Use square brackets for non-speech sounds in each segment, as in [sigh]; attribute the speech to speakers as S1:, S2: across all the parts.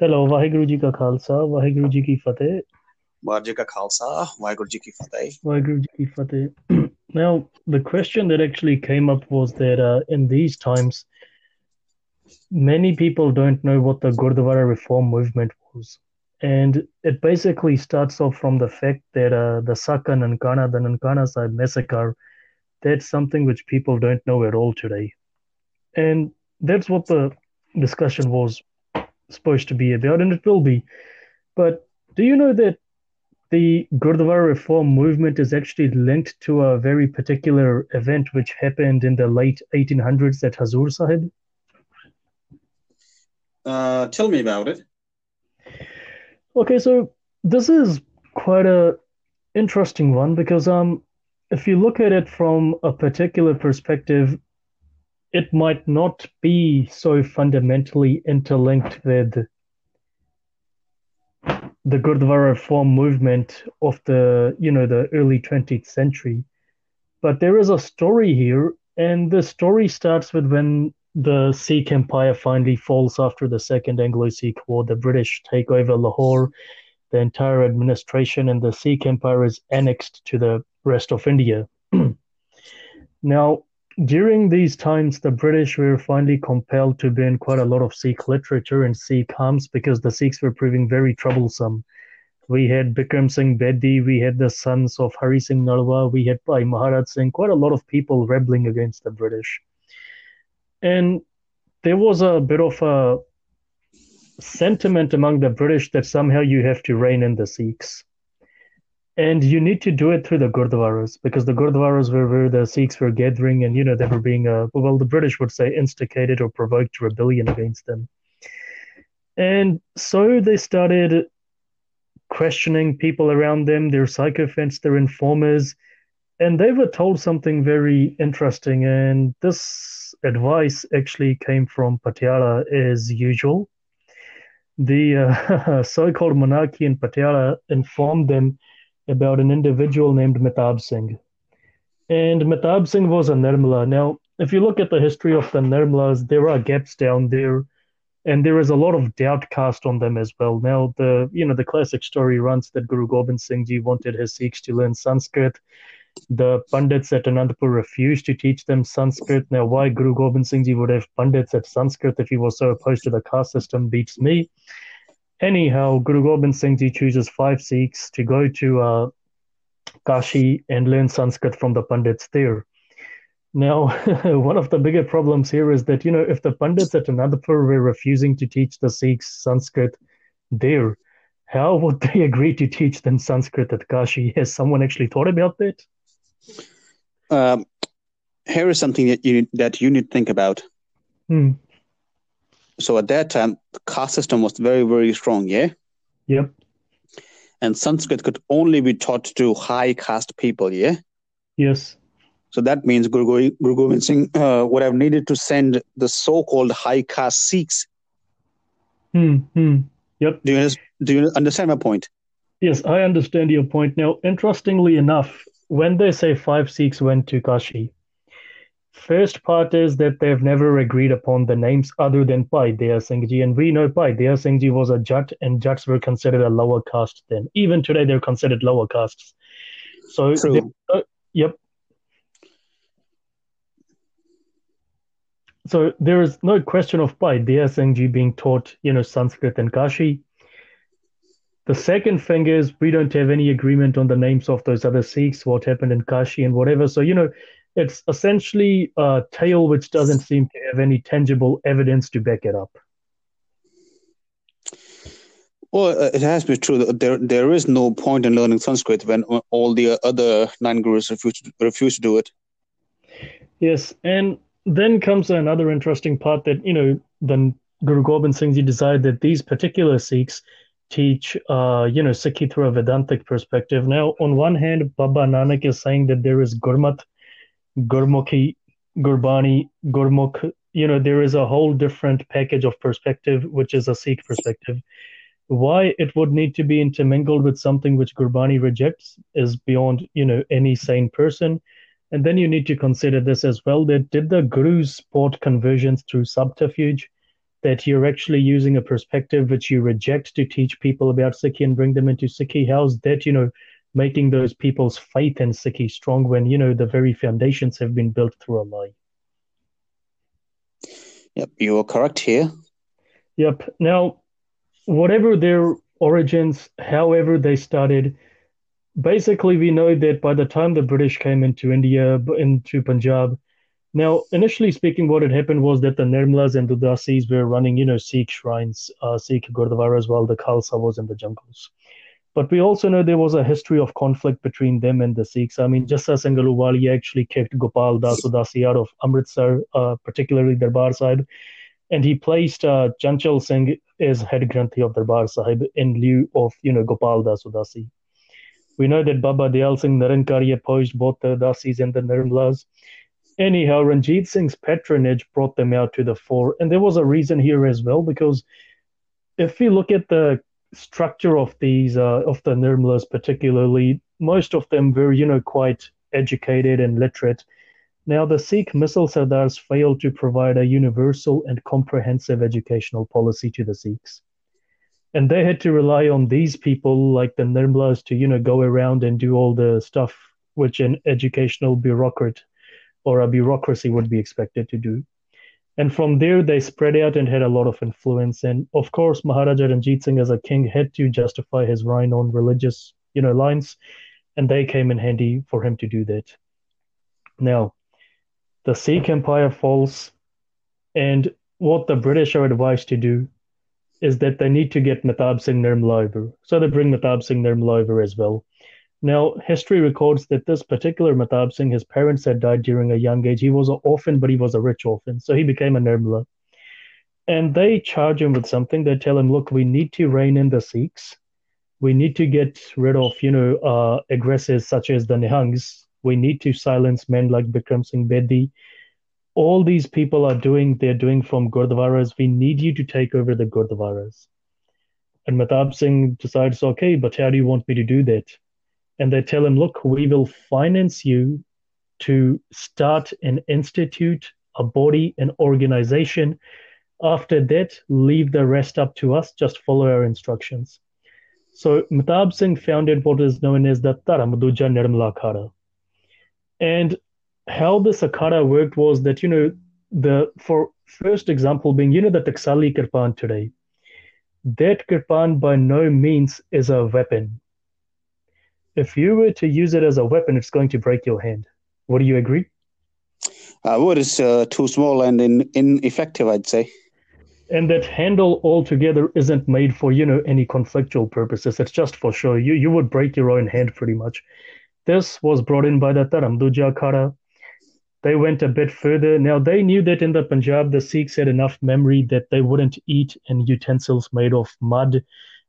S1: Hello, Waheguru ji ka khalsa, Waheguru ji ki ਫਤਿਹ
S2: ਵਾਹਿਗੁਰੂ ਜੀ ਕਾ ਖਾਲਸਾ ਵਾਹਿਗੁਰੂ ਜੀ ਕੀ ਫਤਿਹ
S1: ਵਾਹਿਗੁਰੂ ਜੀ ਕੀ now the question that actually came up was that uh, in these times many people don't know what the gurdwara reform movement was. And it basically starts off from the fact that uh, the Saka Nankana, the Nankana Sahib massacre, that's something which people don't know at all today. And that's what the discussion was supposed to be about, and it will be. But do you know that the Gurdwara reform movement is actually linked to a very particular event which happened in the late 1800s at Hazur Sahib?
S2: Uh, tell me about it.
S1: Okay, so this is quite a interesting one because um, if you look at it from a particular perspective, it might not be so fundamentally interlinked with the Gurdwara reform movement of the you know the early 20th century. But there is a story here, and the story starts with when the Sikh Empire finally falls after the Second Anglo-Sikh War. The British take over Lahore, the entire administration, and the Sikh Empire is annexed to the rest of India. [clears throat] now, during these times, the British were finally compelled to ban quite a lot of Sikh literature and Sikh hymns because the Sikhs were proving very troublesome. We had Bikram Singh Bedi, we had the sons of Hari Singh Nalwa, we had Bhai Maharaj Singh, quite a lot of people rebelling against the British. And there was a bit of a sentiment among the British that somehow you have to rein in the Sikhs. And you need to do it through the Gurdwaras because the Gurdwaras were where the Sikhs were gathering and, you know, they were being, uh, well, the British would say instigated or provoked rebellion against them. And so they started questioning people around them, their sycophants, their informers, and they were told something very interesting. And this advice actually came from Patiala as usual. The uh, [laughs] so called monarchy in Patiala informed them about an individual named Mehtab Singh. And Mehtab Singh was a Nirmala. Now, if you look at the history of the Nirmalas, there are gaps down there, and there is a lot of doubt cast on them as well. Now, the you know the classic story runs that Guru Gobind Singh Ji wanted his Sikhs to learn Sanskrit. The Pandits at Anandpur refused to teach them Sanskrit. Now, why Guru Gobind Singh Ji would have Pandits at Sanskrit if he was so opposed to the caste system beats me. Anyhow, Guru Gobind Singh Ji chooses five Sikhs to go to uh, Kashi and learn Sanskrit from the Pandits there. Now, [laughs] one of the bigger problems here is that, you know, if the Pandits at Anandapur were refusing to teach the Sikhs Sanskrit there, how would [laughs] they agree to teach them Sanskrit at Kashi? Has someone actually thought about that?
S2: Um, here is something that you that you need to think about.
S1: Hmm.
S2: So at that time, the caste system was very, very strong, yeah?
S1: Yep.
S2: And Sanskrit could only be taught to high caste people, yeah?
S1: Yes.
S2: So that means Guru, Guru Gobind Singh uh, would have needed to send the so-called high caste Sikhs.
S1: Hmm. Hmm. Yep.
S2: Do you, do you understand my point?
S1: Yes, I understand your point. Now, interestingly enough, when they say five Sikhs went to Kashi, First part is that they've never agreed upon the names other than Bhai Daya Singh Ji, and we know Bhai Daya Singh Ji was a Jat, and Jats were considered a lower caste then. Even today, they're considered lower castes. So, uh, yep. So there is no question of Bhai Daya Singh Ji being taught, you know, Sanskrit and Kashi. The second thing is we don't have any agreement on the names of those other Sikhs, what happened in Kashi and whatever. So, you know, it's essentially a tale which doesn't seem to have any tangible evidence to back it up.
S2: Well, uh, it has to be true. That there, there is no point in learning Sanskrit when all the other nine gurus refuse to, refuse to do it.
S1: Yes, and then comes another interesting part that you know, then Guru Gobind Singh Ji decided that these particular Sikhs teach, uh, you know, Sikhi through a Vedantic perspective. Now, on one hand, Baba Nanak is saying that there is Gurmat Gurmukhi, Gurbani, Gurmukh, you know, there is a whole different package of perspective, which is a Sikh perspective. Why it would need to be intermingled with something which Gurbani rejects is beyond, you know, any sane person. And then you need to consider this as well that did the Gurus support conversions through subterfuge? that you're actually using a perspective which you reject to teach people about Sikhi and bring them into Sikhi? How's that, you know, making those people's faith in Sikhi strong when, you know, the very foundations have been built through a lie?
S2: Yep, you are correct here.
S1: Yep. Now, whatever their origins, however they started, basically we know that by the time the British came into India, into Punjab, now, initially speaking, what had happened was that the Nirmalas and the Udasis were running, you know, Sikh shrines, uh, Sikh Gurdwaras, while the Khalsa was in the jungles. But we also know there was a history of conflict between them and the Sikhs. I mean, Jassa Singh Ahluwalia actually kicked Gopal Das Udasi out of Amritsar, uh, particularly Darbar Sahib, and he placed uh, Chanchal Singh as head Granthi of Darbar Sahib in lieu of, you know, Gopal Das Udasi. We know that Baba Dayal Singh Nirankari opposed both the Dasis and the Nirmalas. Anyhow, Ranjit Singh's patronage brought them out to the fore. And there was a reason here as well, because if we look at the structure of these, uh, of the Nirmalas particularly, most of them were, you know, quite educated and literate. Now, the Sikh Misl Sardars failed to provide a universal and comprehensive educational policy to the Sikhs. And they had to rely on these people like the Nirmalas to, you know, go around and do all the stuff which an educational bureaucrat or a bureaucracy would be expected to do. And from there, they spread out and had a lot of influence. And of course, Maharaja Ranjit Singh as a king had to justify his reign on religious, you know, lines, and they came in handy for him to do that. Now, the Sikh Empire falls, and what the British are advised to do is that they need to get Mehtab Singh Nirmal over. So they bring Mehtab Singh Nirmal over as well. Now, history records that this particular Mehtab Singh, his parents had died during a young age. He was an orphan, but he was a rich orphan, so he became a Nirmala. And they charge him with something. They tell him, look, we need to rein in the Sikhs. We need to get rid of, you know, uh, aggressors such as the Nihangs. We need to silence men like Bikram Singh Bedi. All these people are doing, they're doing from Gurdwaras. We need you to take over the Gurdwaras. And Mehtab Singh decides, okay, but how do you want me to do that? And they tell him, look, we will finance you to start an institute, a body, an organization. After that, leave the rest up to us, just follow our instructions. So Mehtab Singh founded what is known as the Dharamduja Nirmala Akhada. And how this Akhada worked was that, you know, the for first example being, you know, the Taksali Kirpan today. That Kirpan by no means is a weapon if you were to use it as a weapon, it's going to break your hand. Would you agree?
S2: Uh, wood is uh, too small and in, ineffective, I'd say.
S1: And that handle altogether isn't made for you know any conflictual purposes. It's just for show. You you would break your own hand pretty much. This was brought in by the Dharamduja Akhada. They went a bit further. Now they knew that in the Punjab the Sikhs had enough memory that they wouldn't eat in utensils made of mud.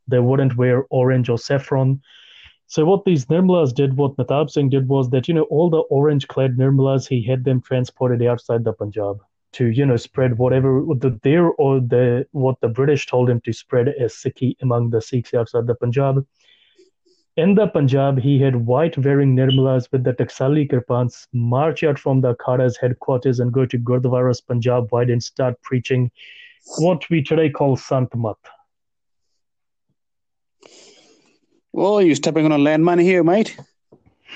S1: They wouldn't wear orange or saffron. So what these Nirmalas did, what Mehtab Singh did was that, you know, all the orange-clad Nirmalas, he had them transported outside the Punjab to, you know, spread whatever the there or the what the British told him to spread as Sikhi among the Sikhs outside the Punjab. In the Punjab, he had white-wearing Nirmalas with the Taksali Kirpans march out from the Akhada's headquarters and go to Gurdwaras Punjab wide and start preaching what we today call Sant Mat
S2: well, you're stepping on a landmine here, mate.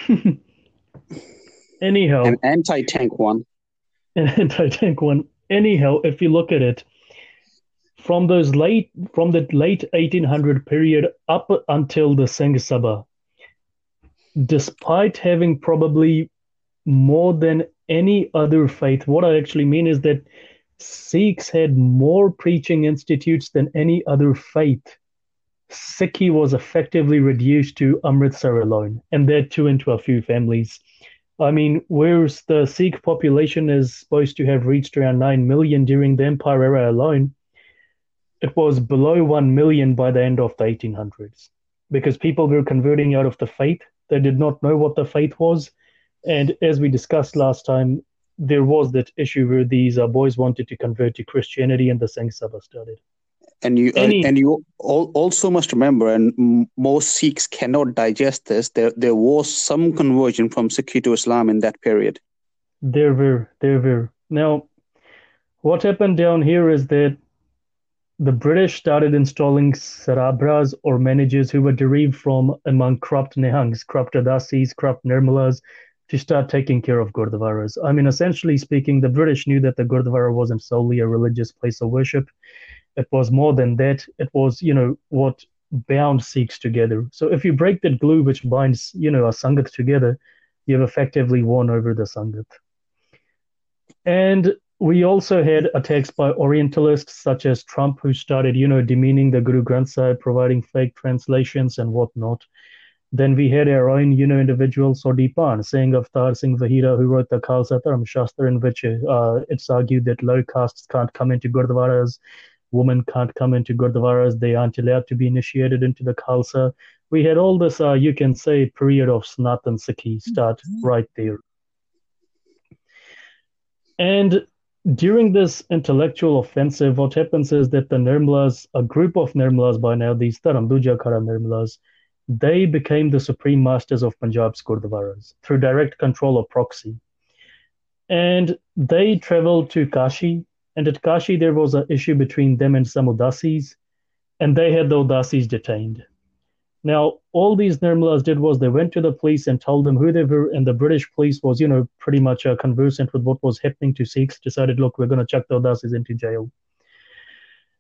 S2: [laughs]
S1: Anyhow,
S2: an anti-tank one. [laughs]
S1: An anti-tank one. Anyhow, if you look at it, from those late from the late 1800 period up until the Singh Sabha, despite having probably more than any other faith, what I actually mean is that Sikhs had more preaching institutes than any other faith Sikhi was effectively reduced to Amritsar alone, and there too into a few families. I mean, whereas the Sikh population is supposed to have reached around 9 million during the Empire era alone, it was below 1 million by the end of the 1800s because people were converting out of the faith. They did not know what the faith was. And as we discussed last time, there was that issue where these uh, boys wanted to convert to Christianity and the Singh Sabha started
S2: and you Any, and you also must remember, and most Sikhs cannot digest this. There there was some conversion from Sikh to Islam in that period.
S1: There were, there were. Now, what happened down here is that the British started installing Sarbrahs or managers who were derived from among corrupt Nihangs, corrupt Udasis, corrupt Nirmalas, to start taking care of Gurdwaras. I mean, essentially speaking, the British knew that the Gurdwara wasn't solely a religious place of worship. It was more than that. It was, you know, what bound Sikhs together. So if you break that glue which binds, you know, a Sangat together, you've effectively won over the Sangat. And we also had attacks by Orientalists such as Trumpp, who started, you know, demeaning the Guru Granth Sahib, providing fake translations and whatnot. Then we had our own, you know, individual Sodipan saying of Avtar Singh Vahira, who wrote the Khalsa Dharm Shastra, in which uh, it's argued that low castes can't come into Gurdwaras, women can't come into Gurdwaras, they aren't allowed to be initiated into the Khalsa. We had all this, uh, you can say, period of Sanatan Sikhi start mm-hmm. right there. And during this intellectual offensive, what happens is that the Nirmalas, a group of Nirmalas by now, these Dharamduja Khara Nirmalas, they became the supreme masters of Punjab's Gurdwaras through direct control of proxy. And they traveled to Kashi, and at Kashi there was an issue between them and some Udasis, and they had the Udasis detained. Now, all these Nirmalas did was they went to the police and told them who they were, and the British police was, you know, pretty much uh, conversant with what was happening to Sikhs, decided, look, we're going to chuck the Udasis into jail.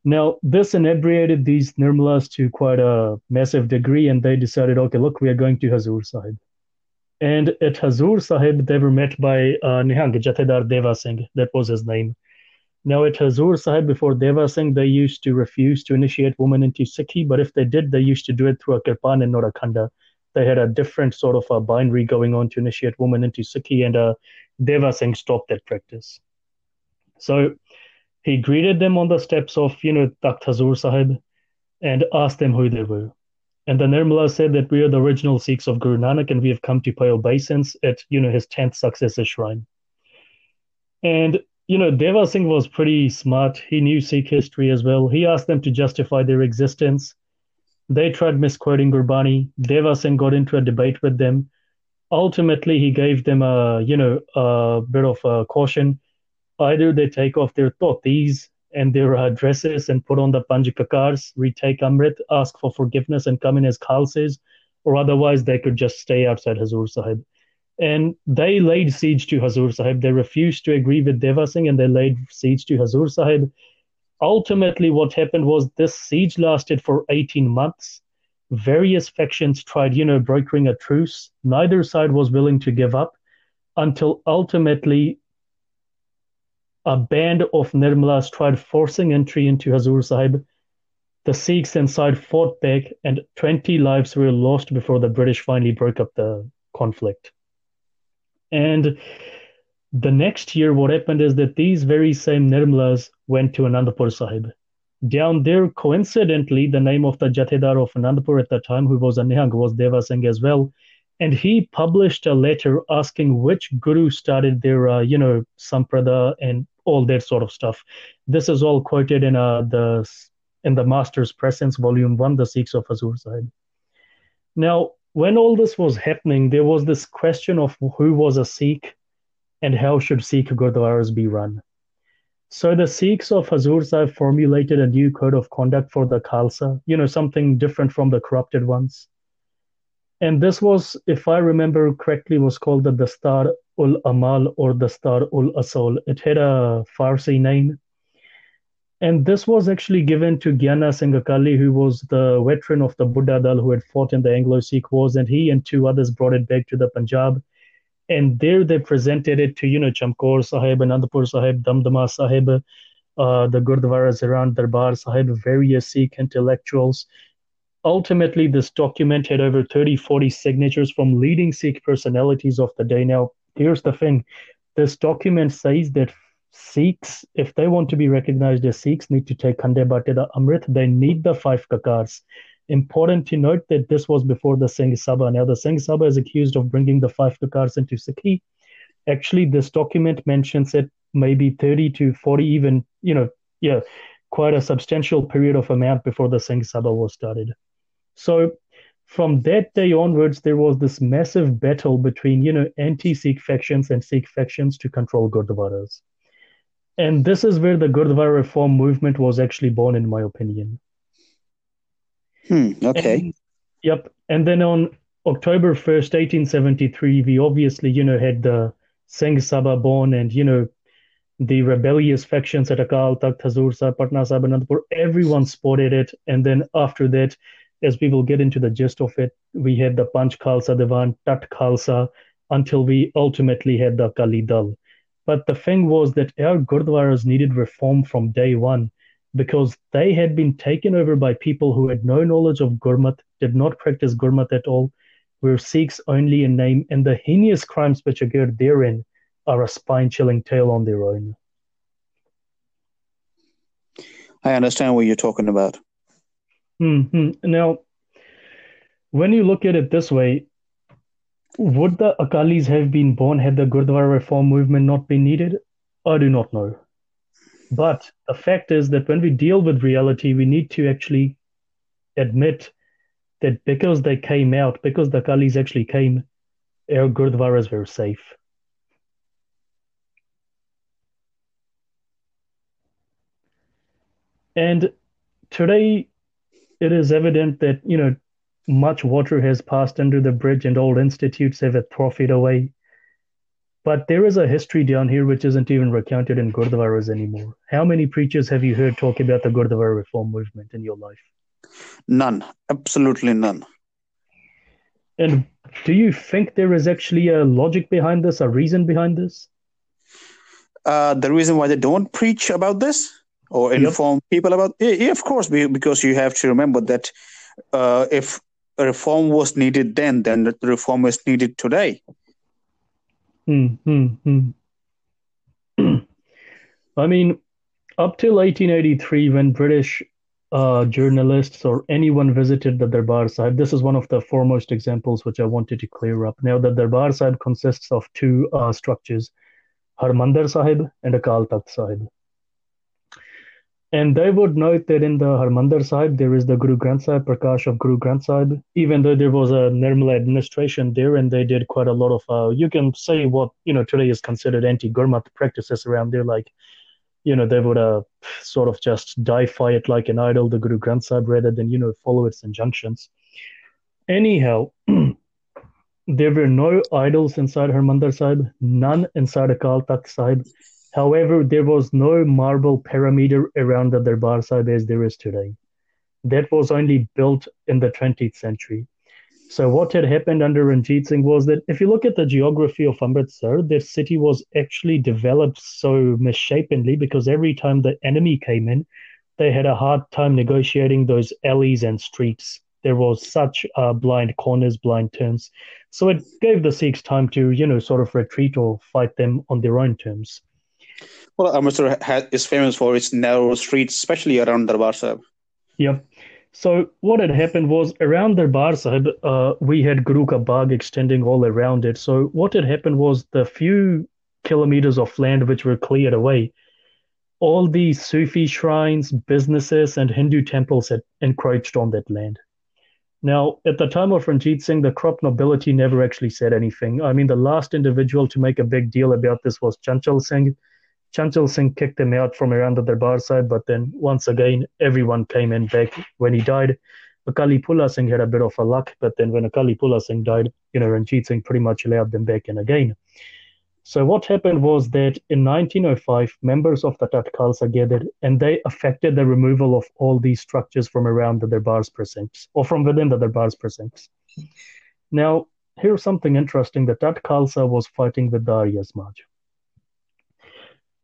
S1: Now, this inebriated these Nirmalas to quite a massive degree, and they decided, okay, look, we are going to Hazur Sahib. And at Hazur Sahib, they were met by uh, Nihang Jathedar Deva Singh, that was his name. Now, at Hazur Sahib, before Deva Singh, they used to refuse to initiate women into Sikhi, but if they did, they used to do it through a kirpan and not a khanda. They had a different sort of a binary going on to initiate women into Sikhi, and uh, Deva Singh stopped that practice. So he greeted them on the steps of, you know, Takht Hazur Sahib and asked them who they were. And the Nirmala said that we are the original Sikhs of Guru Nanak and we have come to pay obeisance at, you know, his 10th successor shrine. And, you know, Deva Singh was pretty smart. He knew Sikh history as well. He asked them to justify their existence. They tried misquoting Gurbani. Deva Singh got into a debate with them. Ultimately, he gave them a, you know, a bit of a caution either they take off their dhotis and their uh, dresses and put on the panjkakars, retake Amrit, ask for forgiveness, and come in as Khalsas, or otherwise they could just stay outside Hazur Sahib. And they laid siege to Hazur Sahib. They refused to agree with Deva Singh and they laid siege to Hazur Sahib. Ultimately, what happened was this siege lasted for 18 months. Various factions tried, you know, brokering a truce. Neither side was willing to give up until ultimately a band of Nirmalas tried forcing entry into Hazur Sahib. The Sikhs inside fought back, and 20 lives were lost before the British finally broke up the conflict. And the next year, what happened is that these very same Nirmalas went to Anandapur Sahib. Down there, coincidentally, the name of the Jathedar of Anandapur at the time, who was a Nihang, was Deva Singh as well. And he published a letter asking which guru started their uh, you know samprada and all that sort of stuff. This is all quoted in uh, the in the master's presence volume 1 the sikhs of hazur sahib. Now when all this was happening there was this question of who was a sikh and how should sikh gurdwaras be run so the sikhs of hazur sahib formulated a new code of conduct for the khalsa you know something different from the corrupted ones and this was, if I remember correctly, was called the Dastar ul Amal or Dastar ul Asol. It had a Farsi name. And this was actually given to Gyana Singh Akali, who was the veteran of the Buddha Dal who had fought in the Anglo Sikh Wars. And he and two others brought it back to the Punjab. And there they presented it to, you know, Chamkaur Sahib, Anandpur Sahib, Damdama Sahib, uh, the Gurdwaras around Darbar Sahib, various Sikh intellectuals ultimately, this document had over 30, 40 signatures from leading Sikh personalities of the day. Now, here's the thing this document says that Sikhs, if they want to be recognized as Sikhs, need to take Khande the Amrit. They need the five kakars. Important to note that this was before the Singh Sabha. Now, the Singh Sabha is accused of bringing the five kakars into Sikhi. Actually, this document mentions it maybe 30 to 40, even, you know, yeah, quite a substantial period of amount before the Singh Sabha was started. So from that day onwards, there was this massive battle between, you know, anti-Sikh factions and Sikh factions to control Gurdwaras. And this is where the Gurdwara reform movement was actually born, in my opinion.
S2: Hmm, okay.
S1: And, yep. And then on October 1st, 1873, we obviously, you know, had the Singh Sabha born and, you know, the rebellious factions at Akal, Takht, Hazur Sahib, Patna Sahib, Anandpur, everyone spotted it. And then after that, as we will get into the gist of it, we had the Panch Khalsa Diwan, Tat Khalsa, until we ultimately had the Akali Dal. But the thing was that our Gurdwaras needed reform from day one because they had been taken over by people who had no knowledge of Gurmat, did not practice Gurmat at all, were Sikhs only in name, and the heinous crimes which occurred therein are a spine chilling tale on their own.
S2: I understand what you're talking about.
S1: Mm-hmm. Now, when you look at it this way, would the Akalis have been born had the Gurdwara reform movement not been needed? I do not know. But the fact is that when we deal with reality, we need to actually admit that because they came out, because the Akalis actually came, our Gurdwaras were safe. And today, it is evident that, you know, much water has passed under the bridge and old institutes have atrophied away. But there is a history down here which isn't even recounted in Gurdwaras anymore. How many preachers have you heard talk about the Gurdwara reform movement in your life?
S2: None. Absolutely none.
S1: And do you think there is actually a logic behind this, a reason behind this?
S2: Uh, the reason why they don't preach about this or inform yep. people about yeah, of course, because you have to remember that uh, if reform was needed then, then the reform is needed today.
S1: Hmm, hmm, hmm. [clears throat] I mean, up till 1883, when British uh, journalists or anyone visited the Darbar Sahib, this is one of the foremost examples which I wanted to clear up. Now, the Darbar Sahib consists of two uh, structures, Harmandir Sahib and Akal Takht Sahib. And they would note that in the Harmandir Sahib, there is the Guru Granth Sahib, Prakash of Guru Granth Sahib, even though there was a Nirmala administration there and they did quite a lot of, uh, you can say what, you know, today is considered anti-Gurmat practices around there, like, you know, they would uh, sort of just deify it like an idol, the Guru Granth Sahib, rather than, you know, follow its injunctions. Anyhow, [clears throat] there were no idols inside Harmandir Sahib, none inside Akal Takht Sahib, However, there was no marble pyramid around the Darbar Sahib as there is today. That was only built in the 20th century. So what had happened under Ranjit Singh was that if you look at the geography of Amritsar, that city was actually developed so misshapenly because every time the enemy came in, they had a hard time negotiating those alleys and streets. There was such uh, blind corners, blind turns. So it gave the Sikhs time to, you know, sort of retreat or fight them on their own terms.
S2: Well, Amritsar is famous for its narrow streets, especially around Darbar Sahib.
S1: Yeah. So what had happened was around Darbar Sahib, uh, we had Guru Ka Bagh extending all around it. So what had happened was the few kilometers of land which were cleared away, all these Sufi shrines, businesses, and Hindu temples had encroached on that land. Now, at the time of Ranjit Singh, the crop nobility never actually said anything. I mean, the last individual to make a big deal about this was Chanchal Singh, Chanchal Singh kicked him out from around the Darbar Sahib, but then once again, everyone came in back when he died. Akali Phula Singh had a bit of a luck, but then when Akali Phula Singh died, you know, Ranjit Singh pretty much allowed them back in again. So what happened was that in 1905, members of the Tat Khalsa gathered and they affected the removal of all these structures from around the Darbar's precincts or from within the Darbar's precincts. Now, here's something interesting. The Tat Khalsa was fighting with the Arya Samaj.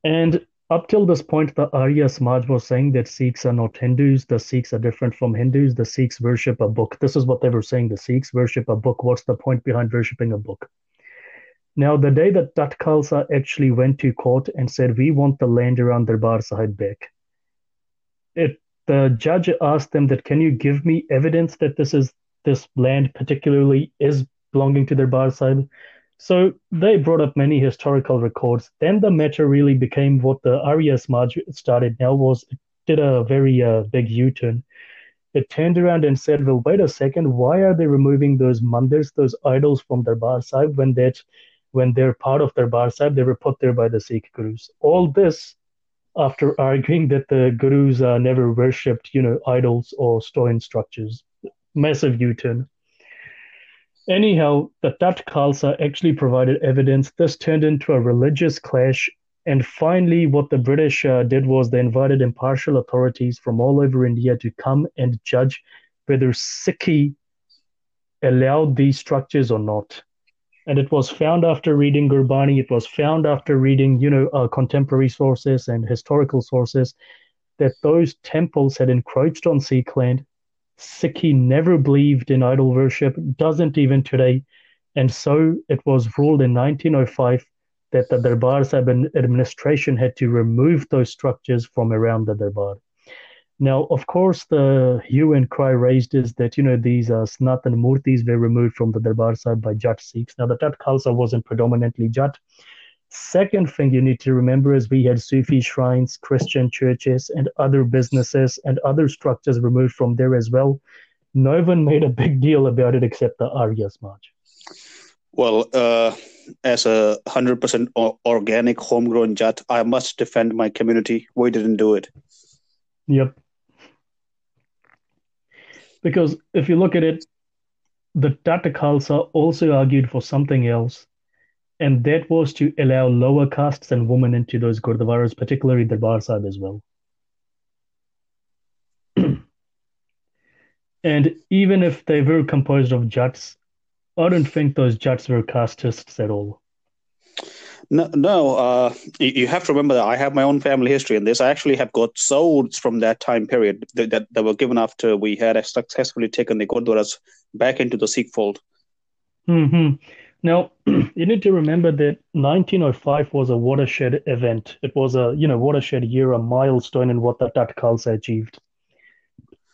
S1: And up till this point, the Arya Samaj was saying that Sikhs are not Hindus. The Sikhs are different from Hindus. The Sikhs worship a book. This is what they were saying. The Sikhs worship a book. What's the point behind worshipping a book? Now, the day that Tat Khalsa actually went to court and said, We want the land around Darbar Sahib back, it, the judge asked them that, Can you give me evidence that this is this land particularly is belonging to Darbar Sahib? So they brought up many historical records. Then the matter really became what the Arya Samaj started now was it did a very uh, big U-turn. It turned around and said, well, wait a second, why are they removing those mandirs, those idols from Darbar Sahib when that when they're part of Darbar Sahib, they were put there by the Sikh Gurus. All this after arguing that the gurus uh, never worshipped, you know, idols or stone structures. Massive U-turn. Anyhow, the Tat Khalsa actually provided evidence. This turned into a religious clash. And finally, what the British uh, did was they invited impartial authorities from all over India to come and judge whether Sikhi allowed these structures or not. And it was found after reading Gurbani, it was found after reading, you know, uh, contemporary sources and historical sources that those temples had encroached on Sikh land Sikhi never believed in idol worship, doesn't even today. And so it was ruled in 1905 that the Darbar Sahib administration had to remove those structures from around the Darbar. Now, of course, the hue and cry raised is that, you know, these uh, Sanatan Murtis were removed from the Darbar Sahib by Jat Sikhs. Now, the Tat Khalsa wasn't predominantly Jat. Second thing you need to remember is we had Sufi shrines, Christian churches, and other businesses and other structures removed from there as well. No one made a big deal about it except the Arya Samaj.
S2: Well, uh, as a 100% organic homegrown Jat, I must defend my community. We didn't do it.
S1: Yep. Because if you look at it, the Tat Khalsa also argued for something else and that was to allow lower castes and women into those gurdwaras, particularly the Sahib as well. [clears throat] and even if they were composed of Jats, I don't think those Jats were castists at all.
S2: No, no. Uh, you have to remember that I have my own family history in this. I actually have got souls from that time period that, that, that were given after we had successfully taken the Gurdwaras back into the Sikh fold.
S1: Mm-hmm. Now, [clears throat] you need to remember that 1905 was a watershed event. It was a you know watershed year, a milestone in what the Tat Khalsa achieved.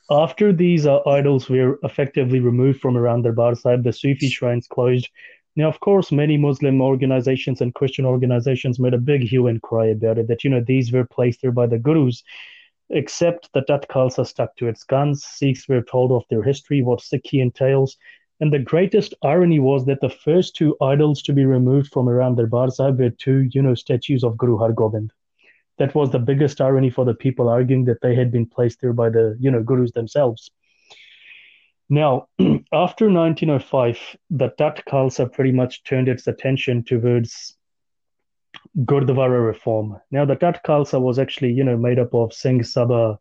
S1: After these uh, idols were effectively removed from around Darbar Sahib, the Sufi shrines closed. Now, of course, many Muslim organizations and Christian organizations made a big hue and cry about it, that, you know, these were placed there by the gurus, except the Tat Khalsa stuck to its guns. Sikhs were told of their history, what Sikhi entails, and the greatest irony was that the first two idols to be removed from around Darbar Sahib were two, you know, statues of Guru Har Gobind. That was the biggest irony for the people arguing that they had been placed there by the, you know, gurus themselves. Now, [clears throat] after 1905, the Tat Khalsa pretty much turned its attention towards Gurdwara reform. Now, the Tat Khalsa was actually, you know, made up of Singh Sabha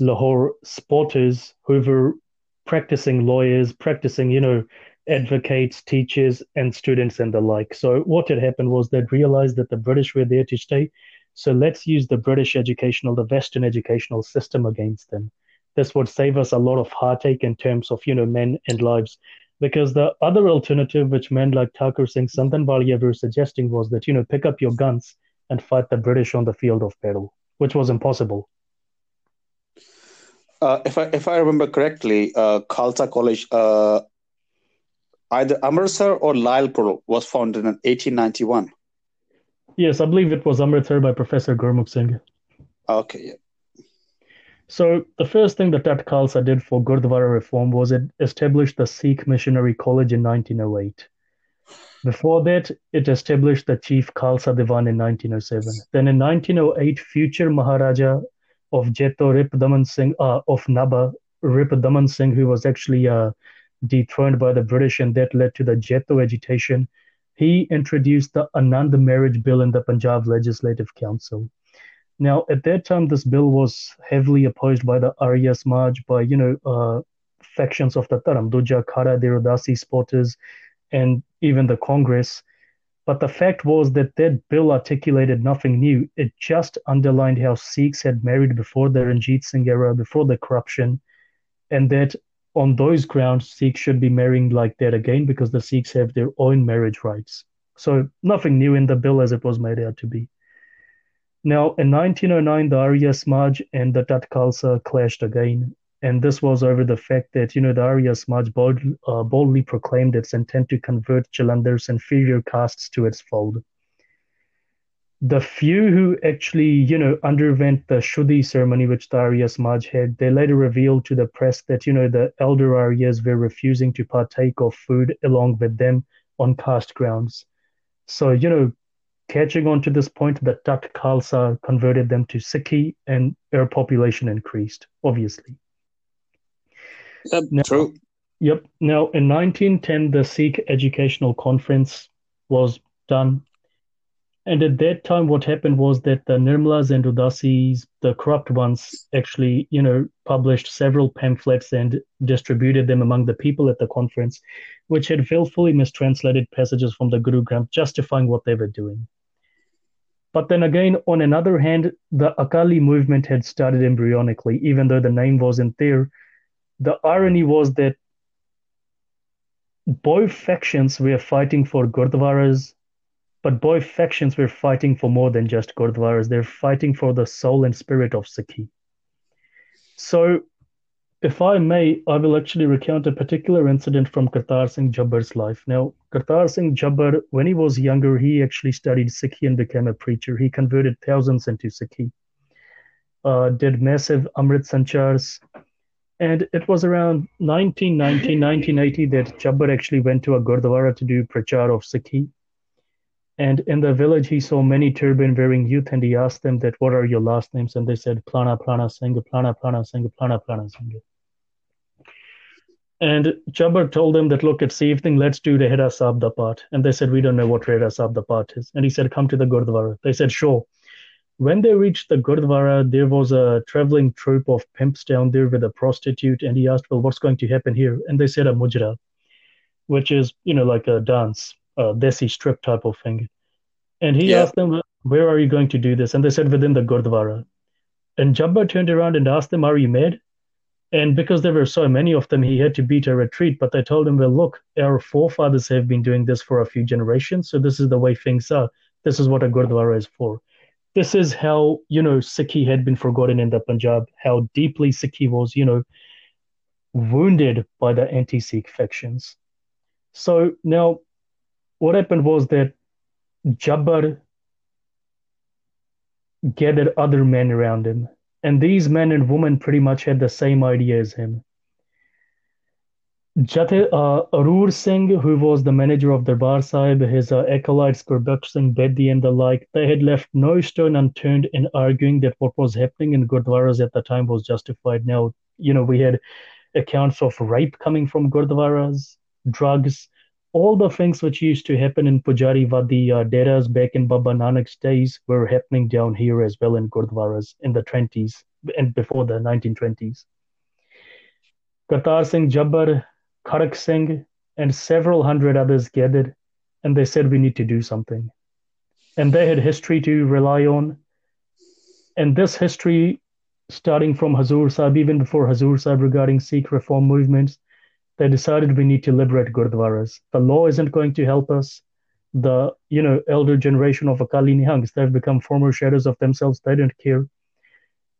S1: Lahore sporters who were practicing lawyers, practicing, you know, advocates, teachers, and students and the like. So what had happened was they'd realized that the British were there to stay. So let's use the British educational, the Western educational system against them. This would save us a lot of heartache in terms of, you know, men and lives. Because the other alternative, which men like Thakur Singh Sandhanwalia were suggesting, was that, you know, pick up your guns and fight the British on the field of battle, which was impossible.
S2: Uh, if I if I remember correctly, uh, Khalsa College, uh, either Amritsar or Lyallpur was founded in 1891.
S1: Yes, I believe it was Amritsar by Professor Gurmukh Singh.
S2: Okay, yeah.
S1: So the first thing that Tat Khalsa did for Gurdwara reform was it established the Sikh Missionary College in 1908. Before that, it established the Chief Khalsa Diwan in 1907. Then in 1908, future Maharaja of Jaito Rip Daman Singh uh, of Nabha Rip Daman Singh, who was actually uh, dethroned by the British, and that led to the Jaito agitation. He introduced the Anand Marriage Bill in the Punjab Legislative Council. Now, at that time, this bill was heavily opposed by the Arya Samaj, by you know uh, factions of the Dharam, Duja, Khara, the Udasi supporters, and even the Congress. But the fact was that that bill articulated nothing new. It just underlined how Sikhs had married before the Ranjit Singh era, before the corruption, and that on those grounds, Sikhs should be marrying like that again because the Sikhs have their own marriage rights. So nothing new in the bill as it was made out to be. Now, in 1909, the Arya Samaj and the Tat Khalsa clashed again, and this was over the fact that you know the Arya Samaj bold, uh, boldly proclaimed its intent to convert Jalandhar's inferior castes to its fold. The few who actually, you know, underwent the Shuddhi ceremony which the Arya had, they later revealed to the press that, you know, the elder Aryas were refusing to partake of food along with them on caste grounds. So, you know, catching on to this point, the Tat Khalsa converted them to Sikhi and their population increased, obviously.
S2: Yep, now, true.
S1: Yep. Now, in 1910, the Sikh Educational Conference was done. And at that time, what happened was that the Nirmalas and Udasis, the corrupt ones, actually, you know, published several pamphlets and distributed them among the people at the conference, which had willfully mistranslated passages from the Guru Granth, justifying what they were doing. But then again, on another hand, the Akali movement had started embryonically, even though the name wasn't there. The irony was that both factions were fighting for Gurdwaras but both factions were fighting for more than just Gurdwaras. They're fighting for the soul and spirit of Sikhi. So, if I may, I will actually recount a particular incident from Kartar Singh Jhabbar's life. Now, Kartar Singh Jhabbar, when he was younger, he actually studied Sikhi and became a preacher. He converted thousands into Sikhi, uh, did massive Amrit Sanchars. And it was around 1990, 1980 that Jhabbar actually went to a Gurdwara to do prachar of Sikhi. And in the village, he saw many turban wearing youth and he asked them that, what are your last names? And they said, Plana Plana Singh, Plana Plana Singh, Plana Plana Singh. And Jhabbar told them that, look, it's evening, let's do the Hera Sabda part. And they said, we don't know what Hera Sabda part is. And he said, come to the Gurdwara. They said, sure. When they reached the Gurdwara, there was a traveling troupe of pimps down there with a prostitute. And he asked, well, what's going to happen here? And they said, a mujra, which is, you know, like a dance uh, desi strip type of thing. And he yeah. asked them, Where are you going to do this? And they said, Within the Gurdwara. And Jhabbar turned around and asked them, Are you mad? And because there were so many of them, he had to beat a retreat. But they told him, Well, look, our forefathers have been doing this for a few generations. So this is the way things are. This is what a Gurdwara is for. This is how, you know, Sikhi had been forgotten in the Punjab, how deeply Sikhi was, you know, wounded by the anti Sikh factions. So now what happened was that Jhabbar gathered other men around him, and these men and women pretty much had the same idea as him. Jate, uh, Arur Singh, who was the manager of Darbar Sahib, his uh, acolytes Gurbaksh Singh Bedi and the like, they had left no stone unturned in arguing that what was happening in Gurdwaras at the time was justified. Now, you know, we had accounts of rape coming from Gurdwaras, drugs, all the things which used to happen in Pujari Wadi uh, Deras back in Baba Nanak's days were happening down here as well in Gurdwaras in the 20s and before the 1920s. Kartar Singh Jhabbar, Kharak Singh, and several hundred others gathered, and they said, We need to do something. And they had history to rely on. And this history, starting from Hazur Sahib, even before Hazur Sahib regarding Sikh reform movements, they decided we need to liberate gurdwaras. The law isn't going to help us. The you know elder generation of Akali Nihangs, they've become former shadows of themselves. They don't care.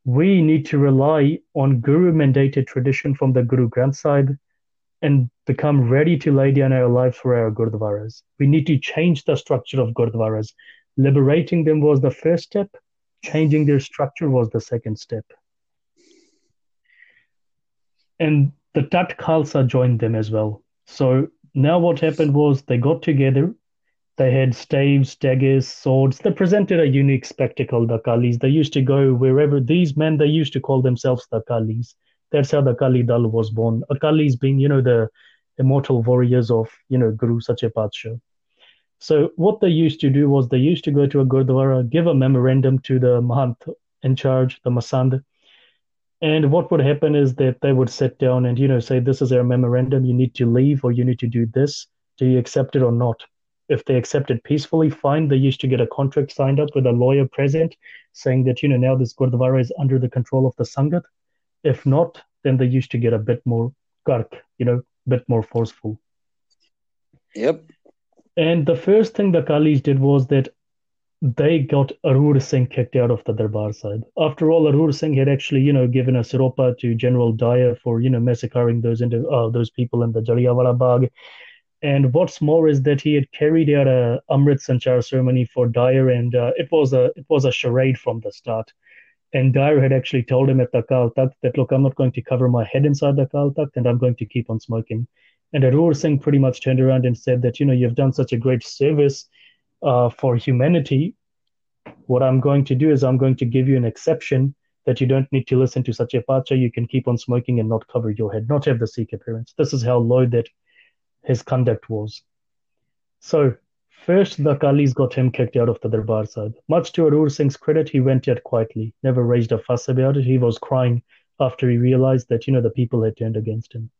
S1: We need to rely on Guru mandated tradition from the Guru Granth Sahib and become ready to lay down our lives for our gurdwaras. We need to change the structure of gurdwaras. Liberating them was the first step. Changing their structure was the second step. And the Tat Khalsa joined them as well. So now what happened was they got together. They had staves, daggers, swords. They presented a unique spectacle, the Kalis. They used to go wherever these men, they used to call themselves the Kalis. That's how the Akali Dal was born. Akalis being, you know, the immortal warriors of, you know, Guru Sache Patsha. So what they used to do was they used to go to a Gurdwara, give a memorandum to the Mahant in charge, the Masand, and what would happen is that they would sit down and, you know, say, this is our memorandum. You need to leave or you need to do this. Do you accept it or not? If they accept it peacefully, fine. They used to get a contract signed up with a lawyer present saying that, you know, now this Gurdwara is under the control of the Sangat. If not, then they used to get a bit more kark, you know, a bit more forceful.
S2: Yep.
S1: And the first thing the Kalis did was that they got Arur Singh kicked out of the Darbar Sahib. After all, Arur Singh had actually, you know, given a siropa to General Dyer for, you know, massacring those into, uh, those people in the Jallianwala Bagh. And what's more is that he had carried out a Amrit Sanchar ceremony for Dyer, and uh, it was a it was a charade from the start. And Dyer had actually told him at the Akal that, look, I'm not going to cover my head inside the Akal and I'm going to keep on smoking. And Arur Singh pretty much turned around and said that, you know, you've done such a great service uh, for humanity, what I'm going to do is I'm going to give you an exception that you don't need to listen to such a pacha. You can keep on smoking and not cover your head, not have the Sikh appearance. This is how low that his conduct was. So, first, the Akalis got him kicked out of the Darbar Sahib. Much to Arur Singh's credit, he went yet quietly, never raised a fuss about it. He was crying after he realized that, you know, the people had turned against him.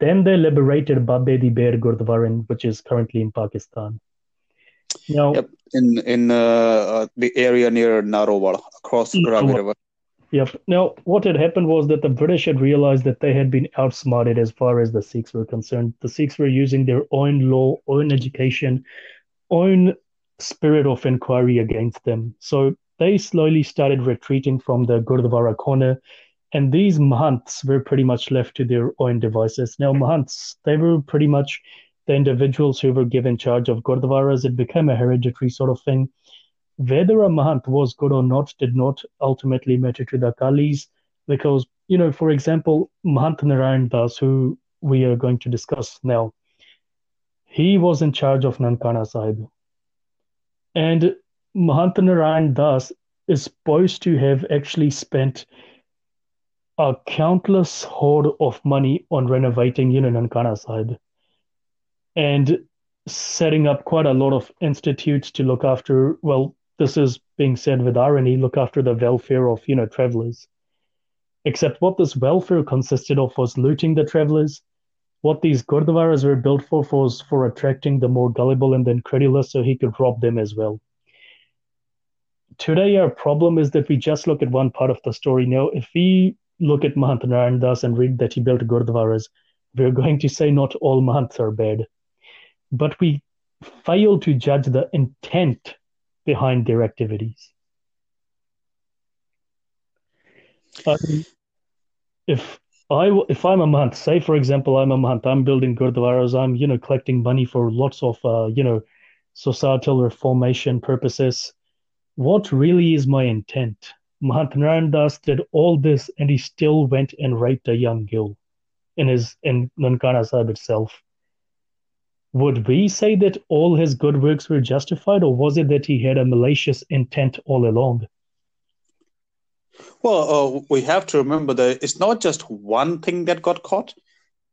S1: Then they liberated Babe di Ber Gurdwara, which is currently in Pakistan.
S2: Now, yep, in in uh, uh, the area near Narowal, across the Ravi River.
S1: Yep. Now, what had happened was that the British had realized that they had been outsmarted as far as the Sikhs were concerned. The Sikhs were using their own law, own education, own spirit of inquiry against them. So they slowly started retreating from the Gurdwara corner, and these Mahants were pretty much left to their own devices. Now, Mahants, they were pretty much the individuals who were given charge of Gurdwaras. It became a hereditary sort of thing whether a Mahant was good or not did not ultimately matter to the Akalis because, you know, for example, Mahant Narayan Das, who we are going to discuss now, he was in charge of Nankana Sahib. And Mahant Narayan Das is supposed to have actually spent a countless hoard of money on renovating, you know, Nankana Sahib. And setting up quite a lot of institutes to look after, well, this is being said with irony, look after the welfare of, you know, travelers. Except what this welfare consisted of was looting the travelers. What these gurdwaras were built for was for attracting the more gullible and the incredulous so he could rob them as well. Today, our problem is that we just look at one part of the story. Now, if we look at Mahant Narayan Das and read that he built gurdwaras, we're going to say not all Mahants are bad. But we fail to judge the intent behind their activities. Um, if I if I'm a mahant, say for example I'm a mahant, I'm building gurdwaras, I'm you know collecting money for lots of uh, you know societal reformation purposes. What really is my intent? Mahant Narayan Das did all this, and he still went and raped a young girl in his in Nankana Sahib itself would we say that all his good works were justified, or was it that he had a malicious intent all along?
S2: Well, uh, we have to remember that it's not just one thing that got caught.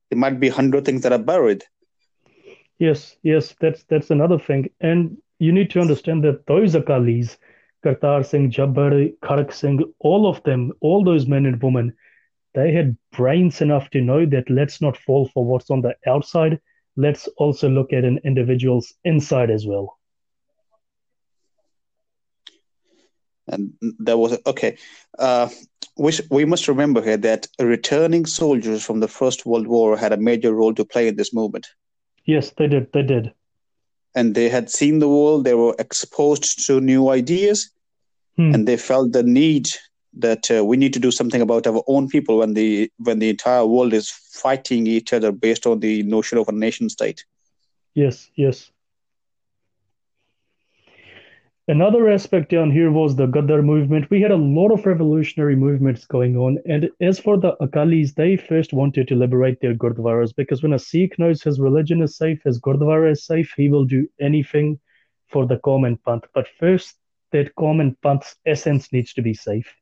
S2: There might be hundred things that are buried.
S1: Yes, yes, that's that's another thing, and you need to understand that those Akalis, Kartar Singh, Jhabbar, Kharak Singh, all of them, all those men and women, they had brains enough to know that let's not fall for what's on the outside let's also look at an individual's inside as well.
S2: And there was okay. Uh, we we must remember here that returning soldiers from the First World War had a major role to play in this movement.
S1: Yes, they did. They did.
S2: And they had seen the world. They were exposed to new ideas, hmm. and they felt the need that uh, we need to do something about our own people when the when the entire world is fighting each other based on the notion of a nation state.
S1: Yes, yes. Another aspect down here was the Ghadar movement. We had a lot of revolutionary movements going on. And as for the Akalis, they first wanted to liberate their Gurdwaras because when a Sikh knows his religion is safe, his Gurdwara is safe, he will do anything for the common Panth. But first, that common Panth's essence needs to be safe.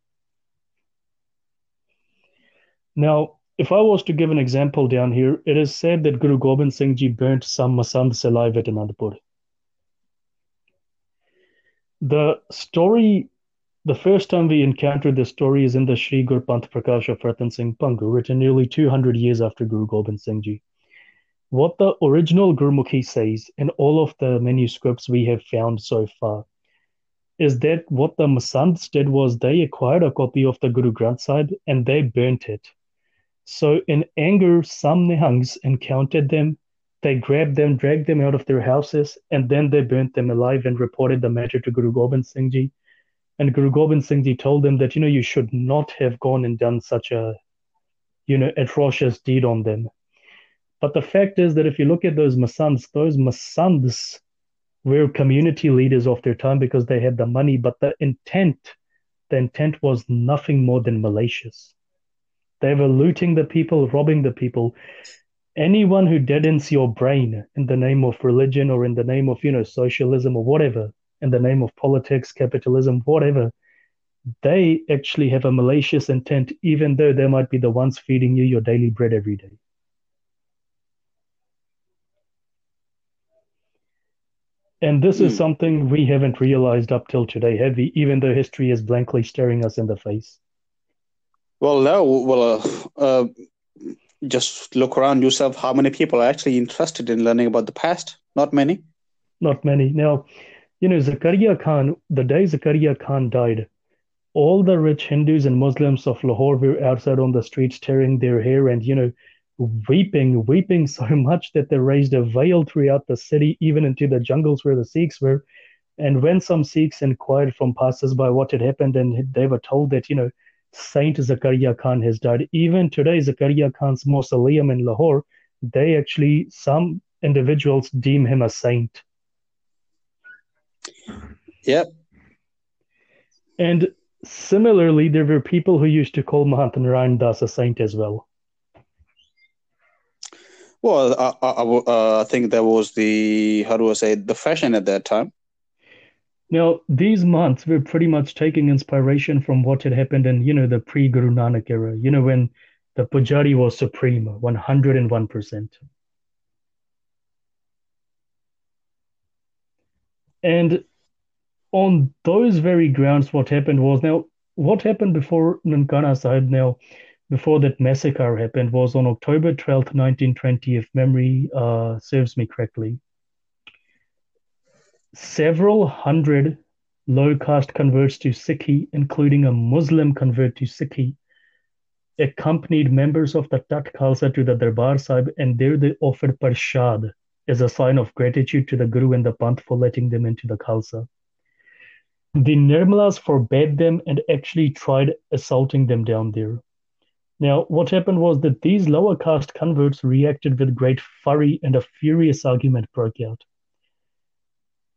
S1: Now, if I was to give an example down here, it is said that Guru Gobind Singh Ji burnt some Masands alive at Anandpur. The story, the first time we encountered this story is in the Sri Gur Prakash of Ratan Singh Bhangu, written nearly 200 years after Guru Gobind Singh Ji. What the original Gurmukhi says in all of the manuscripts we have found so far is that what the Masands did was they acquired a copy of the Guru Granth Sahib and they burnt it so in anger, some Nihangs encountered them. They grabbed them, dragged them out of their houses, and then they burnt them alive and reported the matter to Guru Gobind Singh Ji. And Guru Gobind Singh Ji told them that, you know, you should not have gone and done such a, you know, atrocious deed on them. But the fact is that if you look at those Masands, those Masands were community leaders of their time because they had the money, but the intent, the intent was nothing more than malicious. They were looting the people, robbing the people. Anyone who deadens your brain in the name of religion or in the name of, you know, socialism or whatever, in the name of politics, capitalism, whatever, they actually have a malicious intent, even though they might be the ones feeding you your daily bread every day. And this mm. is hmm. something we haven't realized up till today, have we? Even though history is blankly staring us in the face.
S2: Well, no. Well, uh, uh, just look around yourself. How many people are actually interested in learning about the past? Not many.
S1: Not many. Now, you know, Zakaria Khan, the day Zakaria Khan died, all the rich Hindus and Muslims of Lahore were outside on the streets tearing their hair and, you know, weeping, weeping [laughs] so much that they raised a veil throughout the city, even into the jungles where the Sikhs were. And when some Sikhs inquired from passers-by what had happened, and they were told that, you know, Saint Zakaria Khan has died. Even today, Zakaria Khan's mausoleum in Lahore, they actually, some individuals deem him a saint.
S2: Yep.
S1: And similarly, there were people who used to call Mahant Narayan Das a saint as well.
S2: Well, I, I, uh, I think that was the how do I say the fashion at that time.
S1: Now, these Mahants were pretty much taking inspiration from what had happened in, you know, the pre-Guru Nanak era. You know, when the Pujari was supreme, one hundred and one percent. And on those very grounds, what happened was now what happened before Nankana Sahib now before that massacre happened was on October 12th, 1920, if memory uh, serves me correctly. Several hundred low caste converts to Sikhi, including a Muslim convert to Sikhi, accompanied members of the Tat Khalsa to the Darbar Sahib, and there they offered Parshad as a sign of gratitude to the Guru and the Panth for letting them into the Khalsa. The Nirmalas forbade them and actually tried assaulting them down there. Now, what happened was that these lower caste converts reacted with great fury and a furious argument broke out.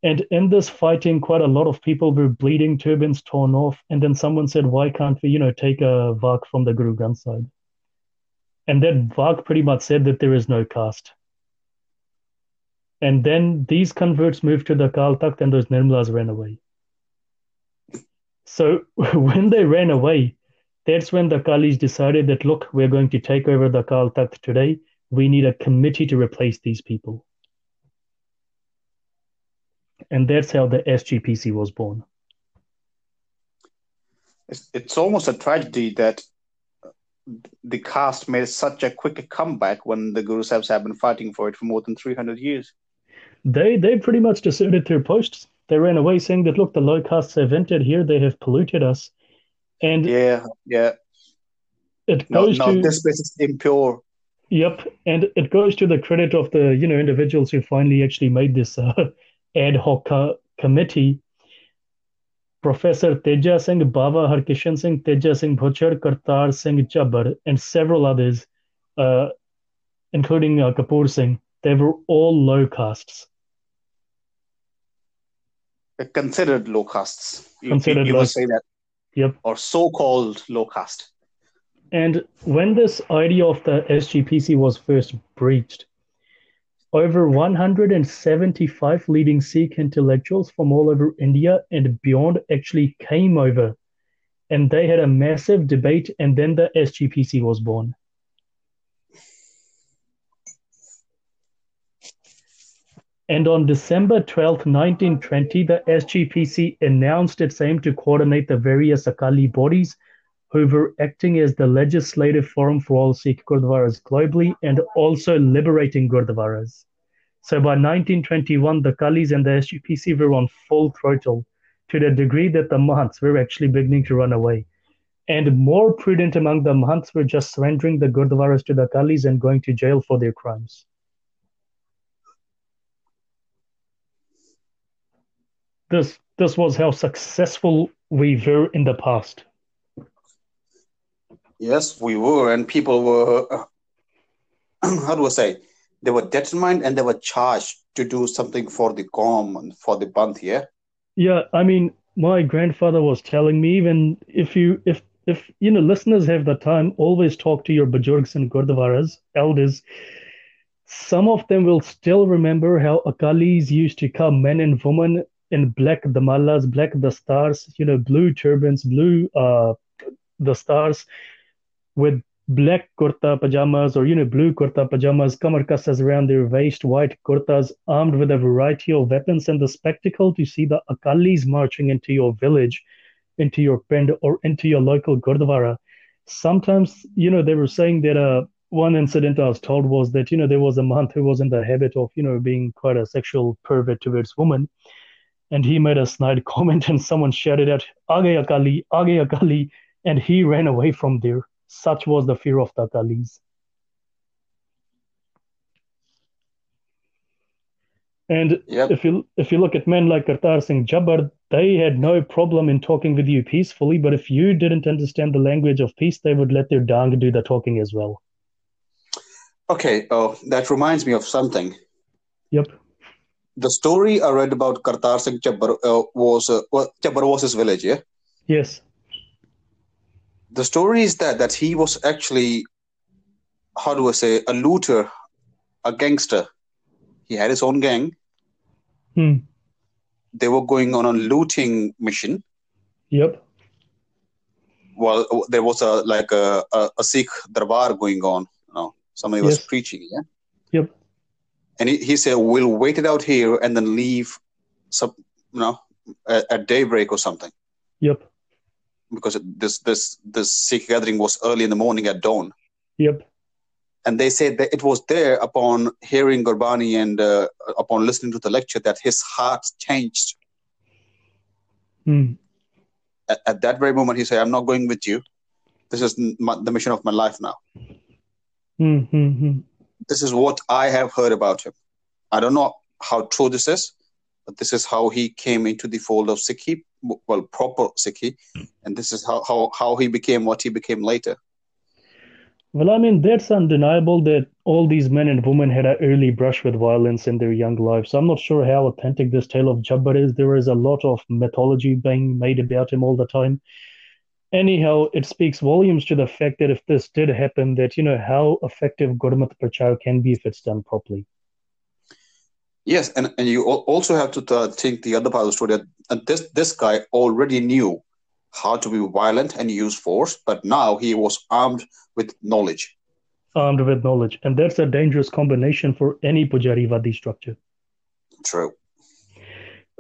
S1: And in this fighting, quite a lot of people were bleeding, turbans torn off. And then someone said, why can't we, you know, take a vak from the Guru Granth Sahib? And that vak pretty much said that there is no caste. And then these converts moved to the Akal Takht and those Nirmalas ran away. So [laughs] when they ran away, that's when the Akalis decided that, look, we're going to take over the Akal Takht today. We need a committee to replace these people. And that's how the SGPC was born.
S2: It's, it's almost a tragedy that the caste made such a quick comeback when the Guru Sahibs have been fighting for it for more than 300 years.
S1: They they pretty much deserted their posts. They ran away saying that, look, the low castes have entered here, they have polluted us. And
S2: yeah, yeah.
S1: It goes no, no,
S2: to this place is impure.
S1: Yep, and it goes to the credit of the you know individuals who finally actually made this uh, ad hoc uh, committee. Professor Teja Singh, Baba Harkishan Singh, Teja Singh Bhuchar, Kartar Singh Jhabbar, and several others, uh, including uh, Kapoor Singh, they were all low castes.
S2: Considered low castes. You, considered you, you low. say that.
S1: Yep.
S2: Or so-called low caste.
S1: And when this idea of the SGPC was first breached, over 175 leading Sikh intellectuals from all over India and beyond actually came over. And they had a massive debate, and then the SGPC was born. And on December 12, 1920, the SGPC announced its aim to coordinate the various Akali bodies who were acting as the legislative forum for all Sikh Gurdwaras globally and also liberating Gurdwaras. So by 1921, the Akalis and the SGPC were on full throttle to the degree that the Mahants were actually beginning to run away. And more prudent among the Mahants were just surrendering the Gurdwaras to the Akalis and going to jail for their crimes. this this was how successful we were in the past.
S2: Yes, we were, and people were. [clears throat] How do I say? They were determined and they were charged to do something for the and for the Panth. Yeah.
S1: Yeah, I mean, my grandfather was telling me even if you if if you know listeners have the time, always talk to your bajurgs and gurdwaras, elders, some of them will still remember how Akalis used to come, men and women in black damallas, black dastars, you know, blue turbans, blue uh, dastars with black kurta pajamas or, you know, blue kurta pajamas, kamar kasas around their waist, white kurtas, armed with a variety of weapons. And the spectacle to see the Akalis marching into your village, into your pind, or into your local gurdwara. Sometimes, you know, they were saying that uh, one incident I was told was that, you know, there was a Mahant who was in the habit of, you know, being quite a sexual pervert towards women and he made a snide [laughs] comment and someone shouted out Age Akali, Age Akali, and he ran away from there. Such was the fear of the Akalis. And yep. if you if you look at men like Kartar Singh Jhabbar, they had no problem in talking with you peacefully. But if you didn't understand the language of peace, they would let their dang do the talking as well.
S2: Okay, oh, that reminds me of something.
S1: Yep
S2: the story I read about Kartar Singh Jhabbar uh, was uh, well, Jhabbar was his village, yeah.
S1: Yes.
S2: The story is that that he was actually, how do I say, a looter, a gangster. He had his own gang.
S1: Hmm.
S2: They were going on a looting mission.
S1: Yep.
S2: Well, there was a like a, a, a Sikh darbar going on. You know, somebody was preaching. Yeah.
S1: Yep
S2: and he, he said we'll wait it out here and then leave some you know at, at daybreak or something
S1: yep
S2: because this this this Sikh gathering was early in the morning at dawn.
S1: Yep.
S2: And they said that it was there upon hearing Gurbani and uh, upon listening to the lecture that his heart changed.
S1: Hmm.
S2: at, at, that very moment he said i'm not going with you. This is my, the mission of my life now.
S1: Mm-hmm
S2: this is what I have heard about him. I don't know how true this is, but this is how he came into the fold of Sikhi, well, proper Sikhi, hmm. and this is how, how, how he became what he became later.
S1: Well, I mean, that's undeniable that all these men and women had an early brush with violence in their young lives. So I'm not sure how authentic this tale of Jhabbar is. There is a lot of mythology being made about him all the time anyhow, it speaks volumes to the fact that if this did happen, that you know how effective Gurmat Prachar can be if it's done properly.
S2: Yes, and, and you also have to uh, think the other part of the story that this this guy already knew how to be violent and use force, but now he was armed with knowledge.
S1: Armed with knowledge, and that's a dangerous combination for any Pujari Vadi structure.
S2: True.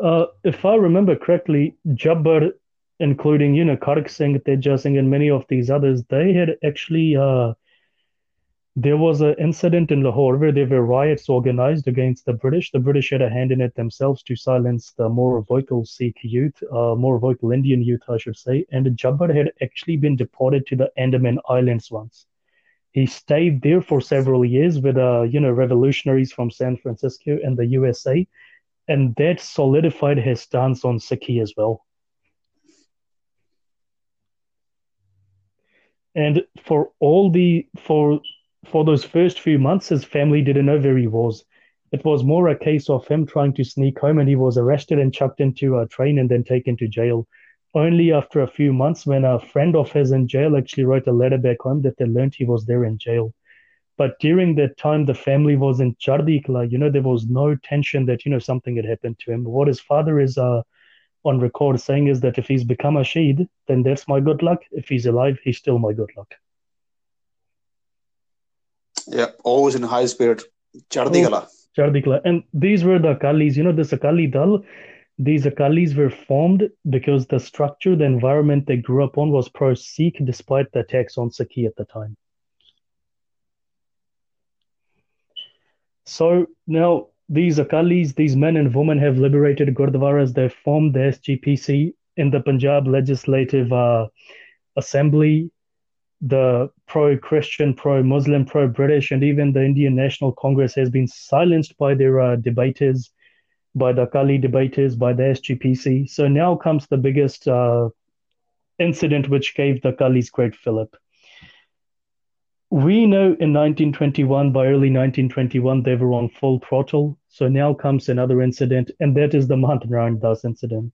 S1: Uh, if I remember correctly, Jhabbar including you know Kharak Singh, Teja Singh, and many of these others, they had actually uh, there was an incident in Lahore where there were riots organized against the British. The British had a hand in it themselves to silence the more vocal Sikh youth, uh, more vocal Indian youth, I should say. And Jhabbar had actually been deported to the Andaman Islands once. He stayed there for several years with, uh, you know, revolutionaries from San Francisco and the USA, and that solidified his stance on Sikhi as well. And for all the for for those first few months, his family didn't know where he was. It was more a case of him trying to sneak home, and he was arrested and chucked into a train and then taken to jail. Only after a few months, when a friend of his in jail actually wrote a letter back home, that they learned he was there in jail. But during that time, the family was in Chardikala. You know, there was no tension that you know something had happened to him. What his father is uh, on record saying is that if he's become a Shaheed, then that's my good luck. If he's alive, he's still my good luck.
S2: Yeah, always in high spirit. Chardikala. Oh,
S1: Chardikala. And these were the Akalis. You know, this Akali Dal, these Akalis were formed because the structure, the environment they grew up on was pro Sikh despite the attacks on Sikhi at the time. So now these Akalis, these men and women have liberated Gurdwaras. They've formed the SGPC in the Punjab Legislative uh, Assembly, the pro Christian, pro Muslim, pro British, and even the Indian National Congress has been silenced by their uh, debaters, by the Akali debaters, by the SGPC. So now comes the biggest uh, incident which gave the Akalis great fillip we know in 1921, by early 1921, they were on full throttle. So now comes another incident, and that is the Narayan Das incident.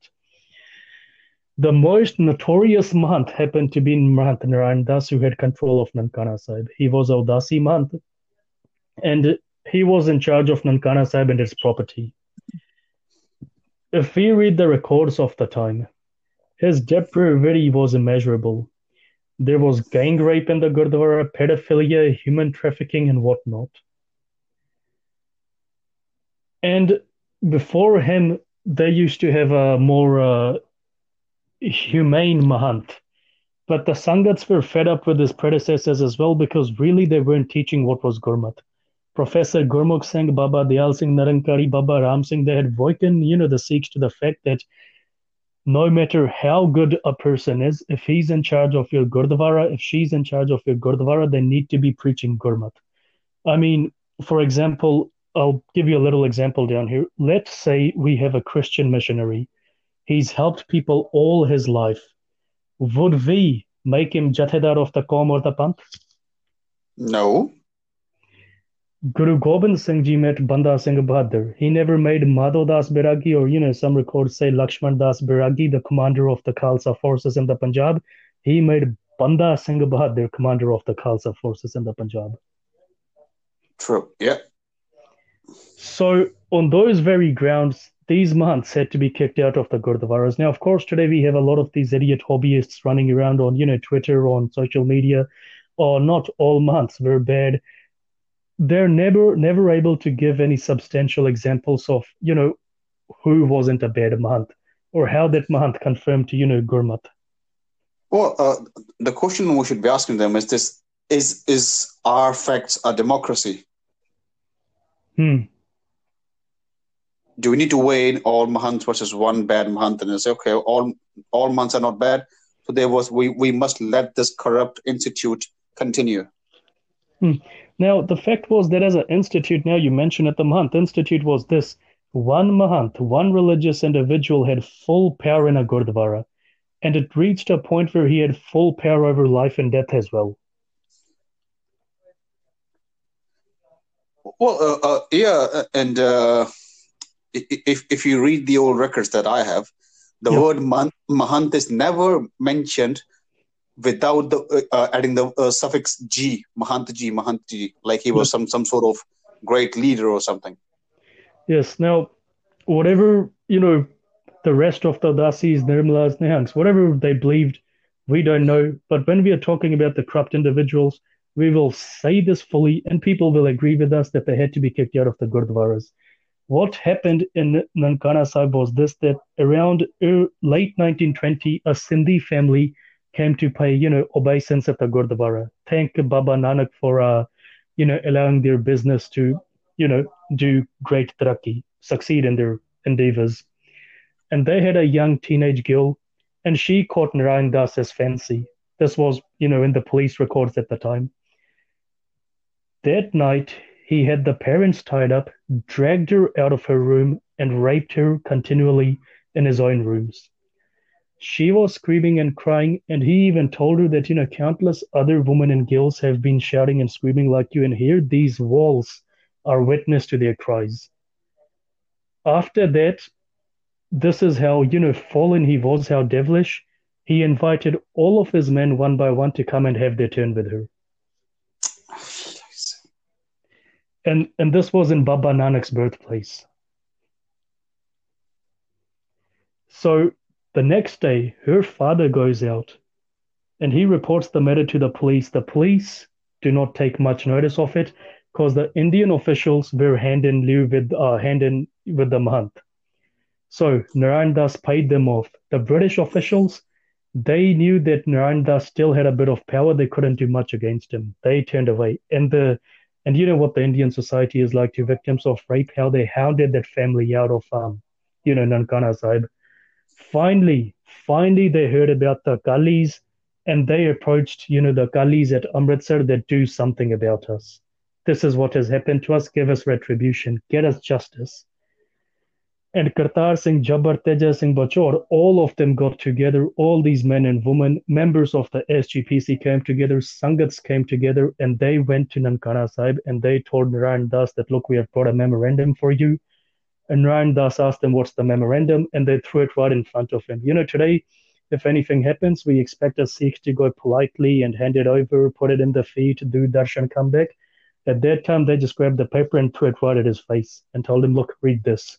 S1: The most notorious Mahant happened to be Mahant Narayan Das, who had control of Nankana Sahib. He was Udasi Mahant. And he was in charge of Nankana Sahib and its property. If we read the records of the time, his depravity was immeasurable. There was gang rape in the Gurdwara, pedophilia, human trafficking, and whatnot. And before him, they used to have a more uh, humane Mahant. But the Sangats were fed up with his predecessors as well because really they weren't teaching what was Gurmat. Professor Gurmukh Singh, Baba Dayal Singh Nirankari, Baba Ram Singh, they had woken, you know, the Sikhs to the fact that no matter how good a person is, if he's in charge of your Gurdwara, if she's in charge of your Gurdwara, they need to be preaching Gurmat. I mean, for example, I'll give you a little example down here. Let's say we have a Christian missionary. He's helped people all his life. Would we make him Jathedar of the Qawm or the Panth?
S2: No.
S1: Guru Gobind Singh Ji met Banda Singh Bahadur. He never made Madho Das Bairagi or, you know, some records say Lakshman Das Bairagi, the commander of the Khalsa forces in the Punjab. He made Banda Singh Bahadur commander of the Khalsa forces in the Punjab.
S2: True. Yeah.
S1: So, on those very grounds, these Mahants had to be kicked out of the Gurdwaras. Now, of course, today we have a lot of these idiot hobbyists running around on, you know, Twitter, on social media, or not all Mahants were bad. They're never never able to give any substantial examples of you know who wasn't a bad Mahant or how that Mahant confirmed to you know gurmat.
S2: Well uh, the question we should be asking them is this is is our facts a democracy?
S1: Hmm
S2: do we need to weigh in all Mahants versus one bad Mahant and say okay all all mahants are not bad so there was we we must let this corrupt institute continue
S1: hmm. Now, the fact was that as an institute, now you mentioned it, the Mahant Institute was this one Mahant, one religious individual had full power in a Gurdwara, and it reached a point where he had full power over life and death as well.
S2: Well, uh, uh, yeah, uh, and uh, if if you read the old records that I have, the word Mahant is never mentioned without the uh, uh, adding the uh, suffix G, Mahantji, Mahantji, like he was some some sort of great leader or something.
S1: Yes. Now, whatever you know, the rest of the Udasis, Nirmalas, Nihangs, whatever they believed, we don't know. But when we are talking about the corrupt individuals, we will say this fully, and people will agree with us that they had to be kicked out of the Gurdwaras. What happened in Nankana Sahib was this that around late 1920, a Sindhi family came to pay, you know, obeisance at the Gurdwara. Thank Baba Nanak for, uh, you know, allowing their business to, you know, do great taraqi, succeed in their endeavors. And they had a young teenage girl, and she caught Narayan Das as fancy. This was, you know, in the police records at the time. That night, he had the parents tied up, dragged her out of her room, and raped her continually in his own rooms she was screaming and crying, and he even told her that, you know, countless other women and girls have been shouting and screaming like you, and here these walls are witness to their cries. After that, this is how, you know, fallen he was, how devilish. He invited all of his men one by one to come and have their turn with her. And and this was in Baba Nanak's birthplace. So the next day, her father goes out and he reports the matter to the police. The police do not take much notice of it because the Indian officials were hand in lieu with uh, hand in with the Mahant. So Narayan Das paid them off. The British officials, they knew that Narayan Das still had a bit of power. They couldn't do much against him. They turned away. And the and you know what the Indian society is like to victims of rape, how they hounded that family out of um, you know, Nankana Sahib finally, finally they heard about the Akalis and they approached, you know, the Akalis at Amritsar that do something about us. This is what has happened to us. Give us retribution. Get us justice. And Kartar Singh, Jhabbar, Teja Singh Bhuchar, all of them got together. All these men and women, members of the SGPC came together, Sangats came together, and they went to Nankana Sahib and they told Narayan Das that, look, we have brought a memorandum for you. And Narayan Das asked them, What's the memorandum? And they threw it right in front of him. You know, today, if anything happens, we expect a Sikh to go politely and hand it over, put it in the feet, do darshan, come back. At that time, they just grabbed the paper and threw it right at his face and told him, Look, read this.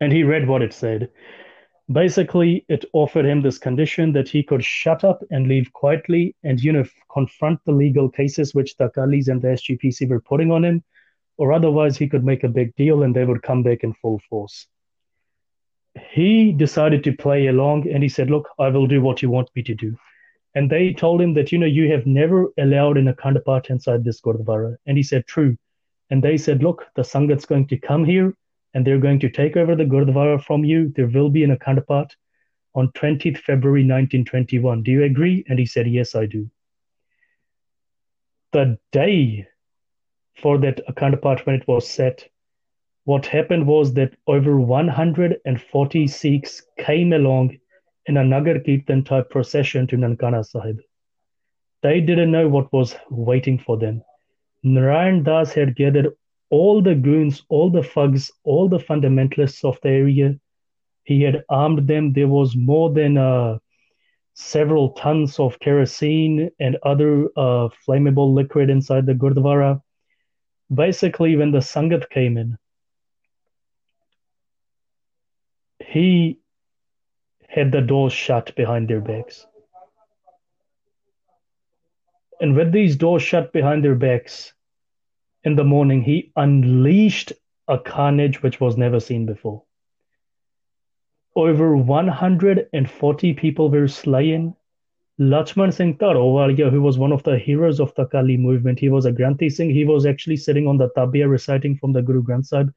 S1: And he read what it said. Basically, it offered him this condition that he could shut up and leave quietly and, you know, confront the legal cases which the Akalis and the SGPC were putting on him, or otherwise he could make a big deal and they would come back in full force. He decided to play along and he said, Look, I will do what you want me to do. And they told him that, you know, you have never allowed an Akhand Path inside this Gurdwara. And he said, True. And they said, Look, the Sangat's going to come here and they're going to take over the Gurdwara from you. There will be an Akhand on 20th February 1921. Do you agree? And he said, Yes, I do. The day for that Akhand when it was set, what happened was that over 140 Sikhs came along in a Nagar Kirtan type procession to Nankana Sahib. They didn't know what was waiting for them. Narayan Das had gathered all the goons, all the thugs, all the fundamentalists of the area. He had armed them. There was more than uh, several tons of kerosene and other uh, flammable liquid inside the Gurdwara. Basically, when the Sangat came in, he had the doors shut behind their backs. And with these doors shut behind their backs, in the morning, he unleashed a carnage which was never seen before. Over 140 people were slain. Lachman Singh Tarowalia, who was one of the heroes of the Akali movement, he was a Granthi Singh. He was actually sitting on the tabia reciting from the Guru Granth Sahib.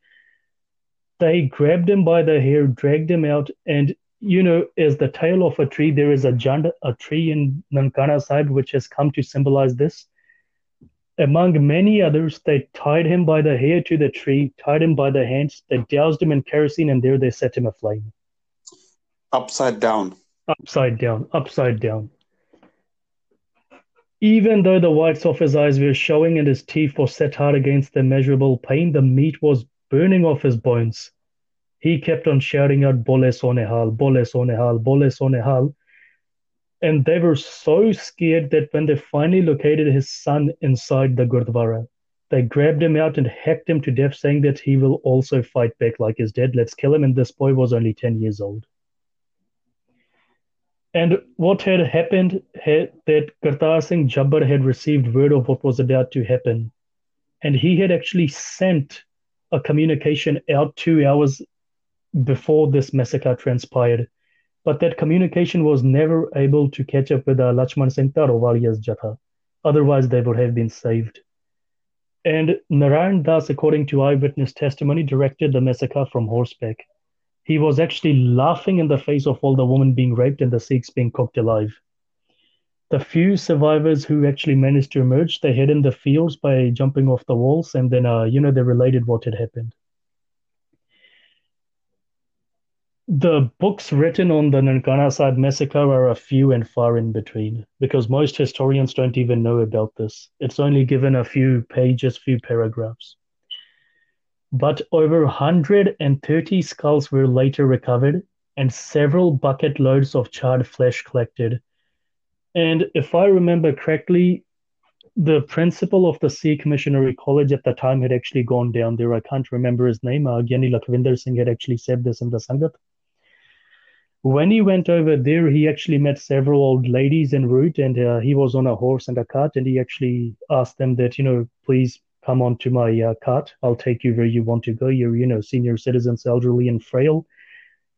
S1: They grabbed him by the hair, dragged him out, and you know, as the tail of a tree, there is a jand, a tree in Nankana Sahib which has come to symbolize this. Among many others, they tied him by the hair to the tree, tied him by the hands, they doused him in kerosene, and there they set him aflame.
S2: Upside down.
S1: Upside down, upside down. Even though the whites of his eyes were showing and his teeth were set hard against the immeasurable pain, the meat was burning off his bones. He kept on shouting out, Bole So Nihal, Bole So Nihal, Bole So Nihal, and they were so scared that when they finally located his son inside the Gurdwara, they grabbed him out and hacked him to death, saying that he will also fight back like his dad. Let's kill him. And this boy was only 10 years old. And what had happened had, that Kartar Singh Jhabbar had received word of what was about to happen. And he had actually sent a communication out two hours before this massacre transpired but that communication was never able to catch up with uh, Lachman Singh Tarovalia's Jatha. Otherwise, they would have been saved. And Narayan Das, according to eyewitness testimony, directed the massacre from horseback. He was actually laughing in the face of all the women being raped and the Sikhs being cooked alive. The few survivors who actually managed to emerge, they hid in the fields by jumping off the walls, and then, uh, you know, they related what had happened. The books written on the Nankana Sahib massacre are a few and far in between because most historians don't even know about this. It's only given a few pages, few paragraphs. But over 130 skulls were later recovered and several bucket loads of charred flesh collected. And if I remember correctly, the principal of the Sikh Missionary College at the time had actually gone down there. I can't remember his name. Uh, Gyani Singh had actually said this in the Sangat when he went over there, he actually met several old ladies en route, and uh, he was on a horse and a cart, and he actually asked them that, you know, please come onto my uh, cart. I'll take you where you want to go. You're, you know, senior citizens, elderly and frail.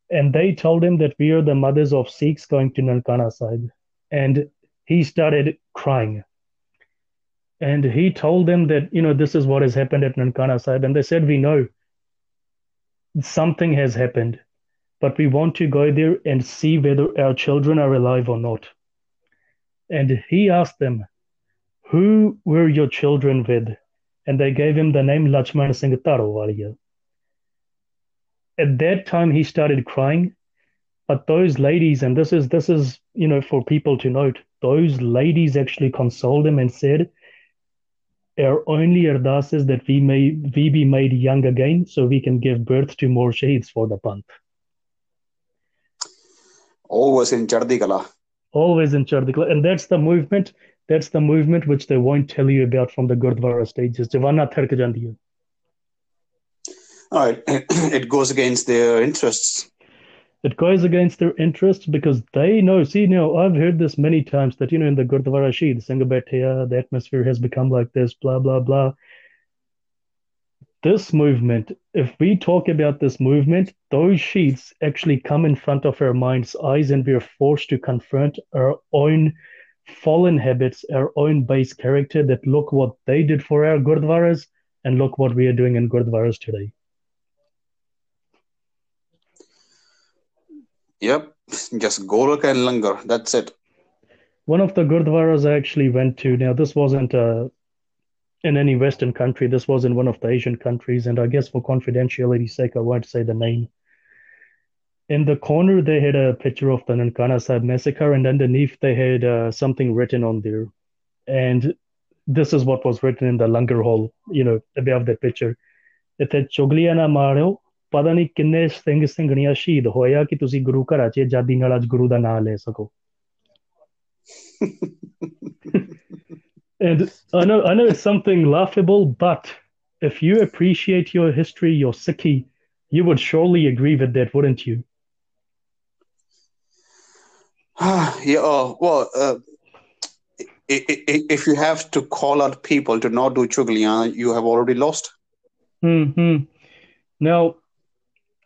S1: And they told him that we are the mothers of Sikhs going to Nankana Sahib. And he started crying. And he told them that, you know, this is what has happened at Nankana Sahib. And they said, we know something has happened but we want to go there and see whether our children are alive or not. And he asked them, Who were your children with? And they gave him the name Lachman Singh Tarowalia. At that time, he started crying. But those ladies, and this is this is you know for people to note, those ladies actually consoled him and said, "Our only ardas is that we may we be made young again, so we can give birth to more shaheeds for the panth."
S2: Always in Chardikala.
S1: Always in Chardikala. And that's the movement That's the movement which they won't tell you about from the Gurdwara stages. Javana Thark Jandiya.
S2: All right. [clears throat] It goes against their interests.
S1: It goes against their interests because they know. See, now I've heard this many times that, you know, in the Gurdwara Shi, the Sangha the atmosphere has become like this, blah, blah, blah. This movement, if we talk about this movement, those sheets actually come in front of our mind's eyes and we are forced to confront our own fallen habits, our own base character that look what they did for our Gurdwaras and look what we are doing in Gurdwaras today.
S2: Yep, just Golak and Langar. That's it.
S1: One of the Gurdwaras I actually went to. Now, this wasn't uh, in any Western country. This was in one of the Asian countries, and I guess for confidentiality's sake, I won't say the name. In the corner, they had a picture of the Nankana Sahib massacre, and underneath, they had uh, something written on there. And this is what was written in the Langar hall, you know, above that picture. It said, Chogliya na maro, ਪਤਾ ਨਹੀਂ ਕਿੰਨੇ ਸਿੰਘ ਸਿੰਘਣੀਆਂ ਸ਼ਹੀਦ ਹੋਇਆ ਕਿ ਤੁਸੀਂ ਗੁਰੂ ਘਰਾਂ 'ਚ ਆਜ਼ਾਦੀ ਨਾਲ ਅੱਜ ਗੁਰੂ ਦਾ ਨਾਮ ਲੈ ਸਕੋ and I know I know it's something laughable, but if you appreciate your history, your Sikhi, you would surely agree with that, wouldn't you? [sighs]
S2: yeah. Uh, well, uh, if you have to call out people to not do chugliyan, you have already lost.
S1: Hmm. Now,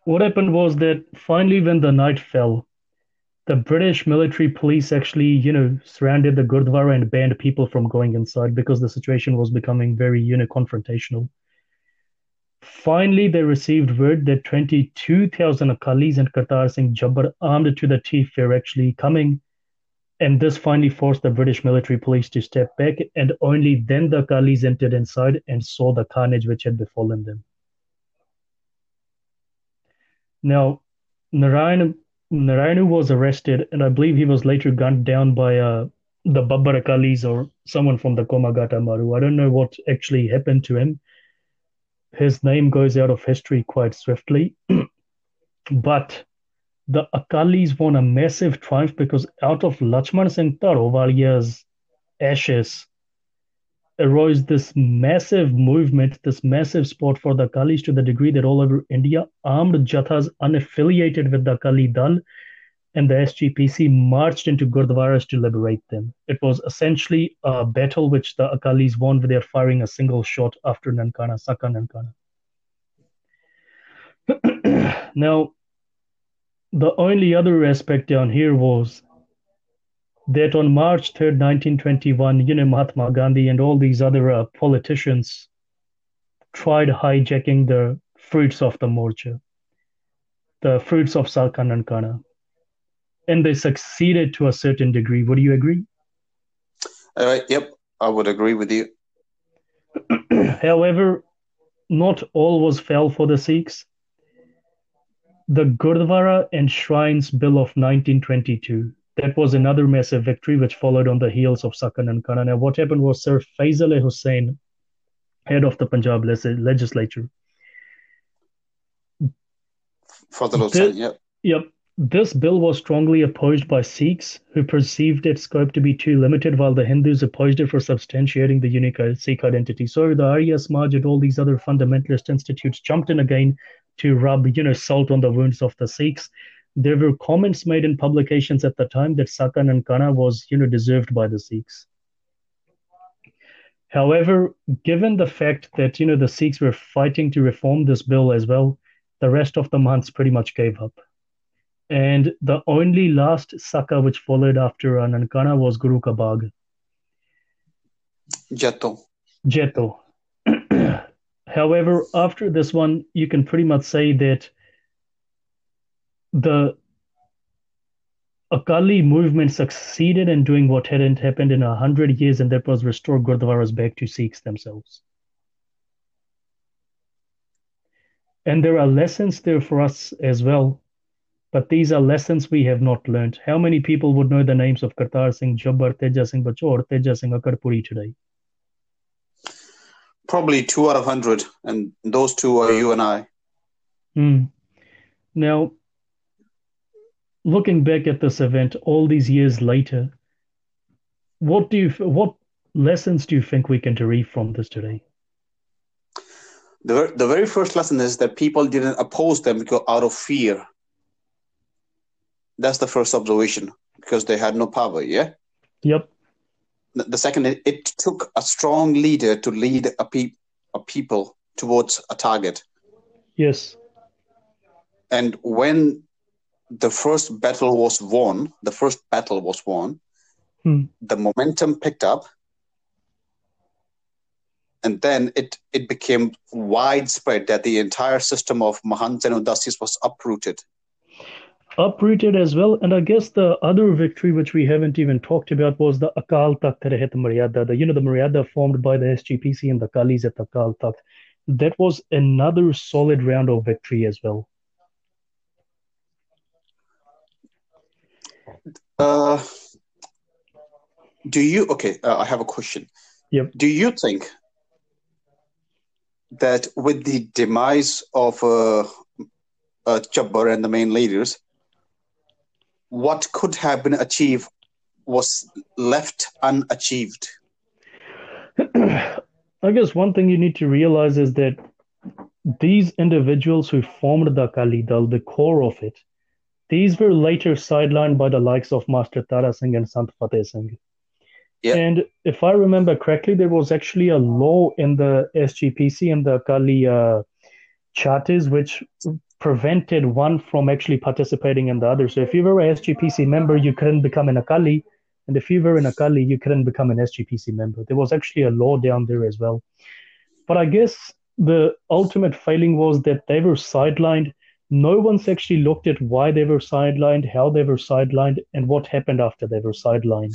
S1: what happened was that finally, when the night fell, the British military police actually, you know, surrounded the Gurdwara and banned people from going inside because the situation was becoming very, you know, confrontational. Finally, they received word that 22,000 Akalis and Kartar Singh Jhabbar armed to the teeth were actually coming. And this finally forced the British military police to step back, and only then the Akalis entered inside and saw the carnage which had befallen them. Now, Narayan Narayanu was arrested, and I believe he was later gunned down by uh, the Babbar Akalis or someone from the Komagata Maru. I don't know what actually happened to him. His name goes out of history quite swiftly. [clears throat] but the Akalis won a massive triumph because out of Lachman Singh Tarovalia's ashes, arose this massive movement, this massive support for the Akalis to the degree that all over India, armed Jathas unaffiliated with the Akali Dal and the SGPC marched into Gurdwaras to liberate them. It was essentially a battle which the Akalis won with their firing a single shot after Nankana, Saka Nankana. [clears throat] now, the only other aspect down here was that on March 3rd, 1921, you know, Mahatma Gandhi and all these other uh, politicians tried hijacking the fruits of the Morcha, the fruits of Saka Nankana. And they succeeded to a certain degree. Would you agree?
S2: Uh, yep, I would agree with you. [clears throat]
S1: However, not all was fell for the Sikhs. The Gurdwara and Shrines Bill of 1922 that was another massive victory which followed on the heels of Saka Nankana. Now, what happened was Sir Faisal Hussain, head of the Punjab legislature.
S2: Fazal Hussain, yep.
S1: Yep. This bill was strongly opposed by Sikhs who perceived its scope to be too limited, while the Hindus opposed it for substantiating the unique uh, Sikh identity. So the Arya Samaj and all these other fundamentalist institutes jumped in again to rub, you know, salt on the wounds of the Sikhs there were comments made in publications at the time that Sakka and Kana was, you know, deserved by the Sikhs. However, given the fact that you know the Sikhs were fighting to reform this bill as well, the rest of the Mahants pretty much gave up. And the only last Sakka which followed after Nankana was Guru Kabag.
S2: Jaito.
S1: Jaito. However, after this one, you can pretty much say that the Akali movement succeeded in doing what hadn't happened in a hundred years, and that was restore Gurdwaras back to Sikhs themselves. And there are lessons there for us as well, but these are lessons we have not learned. How many people would know the names of Kartar Singh Jhabbar, Teja Singh Bhuchar, Teja Singh Akarpuri today?
S2: Probably two out of hundred, and those two are you and I.
S1: Hmm. Now, looking back at this event all these years later, what do you what lessons do you think we can derive from this today?
S2: The, the very first lesson is that people didn't oppose them because out of fear. That's the first observation because they had no power. Yeah.
S1: Yep.
S2: The, the second, it, it, took a strong leader to lead a, pe- a people towards a target.
S1: Yes.
S2: And when the first battle was won, the first battle was won,
S1: hmm.
S2: the momentum picked up and then it it became widespread that the entire system of Mahant and Udasis was uprooted.
S1: Uprooted as well, and I guess the other victory which we haven't even talked about was the Akal Takht Rehet Maryada, the you know the Maryada formed by the SGPC and the Kalis at Akal Takht. That was another solid round of victory as well.
S2: Uh, do you okay? Uh, I have a question.
S1: Yep.
S2: Do you think that with the demise of uh, uh, Jhabbar and the main leaders, what could have been achieved was left unachieved. [clears throat]
S1: I guess one thing you need to realize is that these individuals who formed the Akali Dal, the core of it, these were later sidelined by the likes of Master Tara Singh and Sant Fateh Singh.
S2: Yeah.
S1: And if I remember correctly, there was actually a law in the SGPC and the Akali uh, charters which prevented one from actually participating in the other. So if you were a SGPC member, you couldn't become an Akali. And if you were an Akali, you couldn't become an SGPC member. There was actually a law down there as well. But I guess the ultimate failing was that they were sidelined. No one's actually looked at why they were sidelined, how they were sidelined, and what happened after they were sidelined.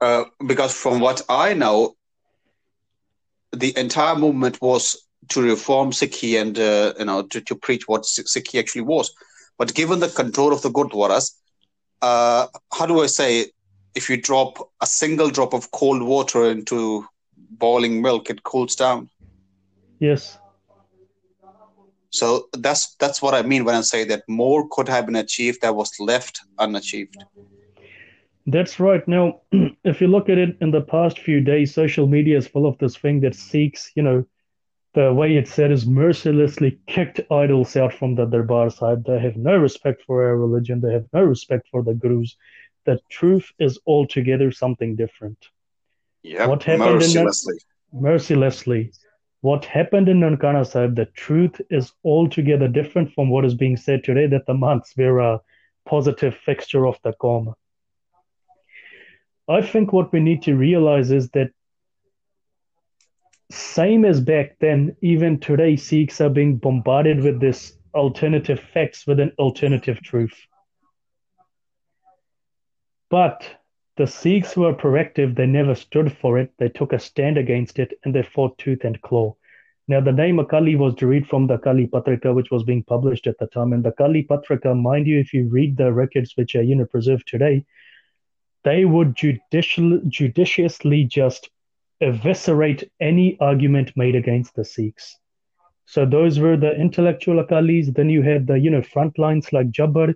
S2: Uh, because from what I know, the entire movement was to reform Sikhi and uh, you know to, to preach what Sikhi actually was. But given the control of the Gurdwaras, uh, how do I say? If you drop a single drop of cold water into boiling milk, it cools down.
S1: Yes.
S2: So that's that's what I mean when I say that more could have been achieved that was left unachieved.
S1: That's right. Now, [clears throat] if you look at it in the past few days, social media is full of this thing that Sikhs, you know, the way it said is mercilessly kicked idols out from the Darbar Sahib. They have no respect for our religion. They have no respect for the gurus. The truth is altogether something different.
S2: Yeah, what happened mercilessly.
S1: In, mercilessly. What happened in Nankana Sahib, the truth is altogether different from what is being said today that the Mahants were a positive fixture of the Qawm. I think what we need to realize is that same as back then, even today, Sikhs are being bombarded with this alternative facts with an alternative truth. But the Sikhs were proactive, they never stood for it, they took a stand against it, and they fought tooth and claw. Now, the name Akali was derived from the Akali Patrika, which was being published at the time. And the Akali Patrika, mind you, if you read the records which are you know, preserved today, they would judicial, judiciously just eviscerate any argument made against the Sikhs. So those were the intellectual Akalis. Then you had the you know front lines like Jhabbar.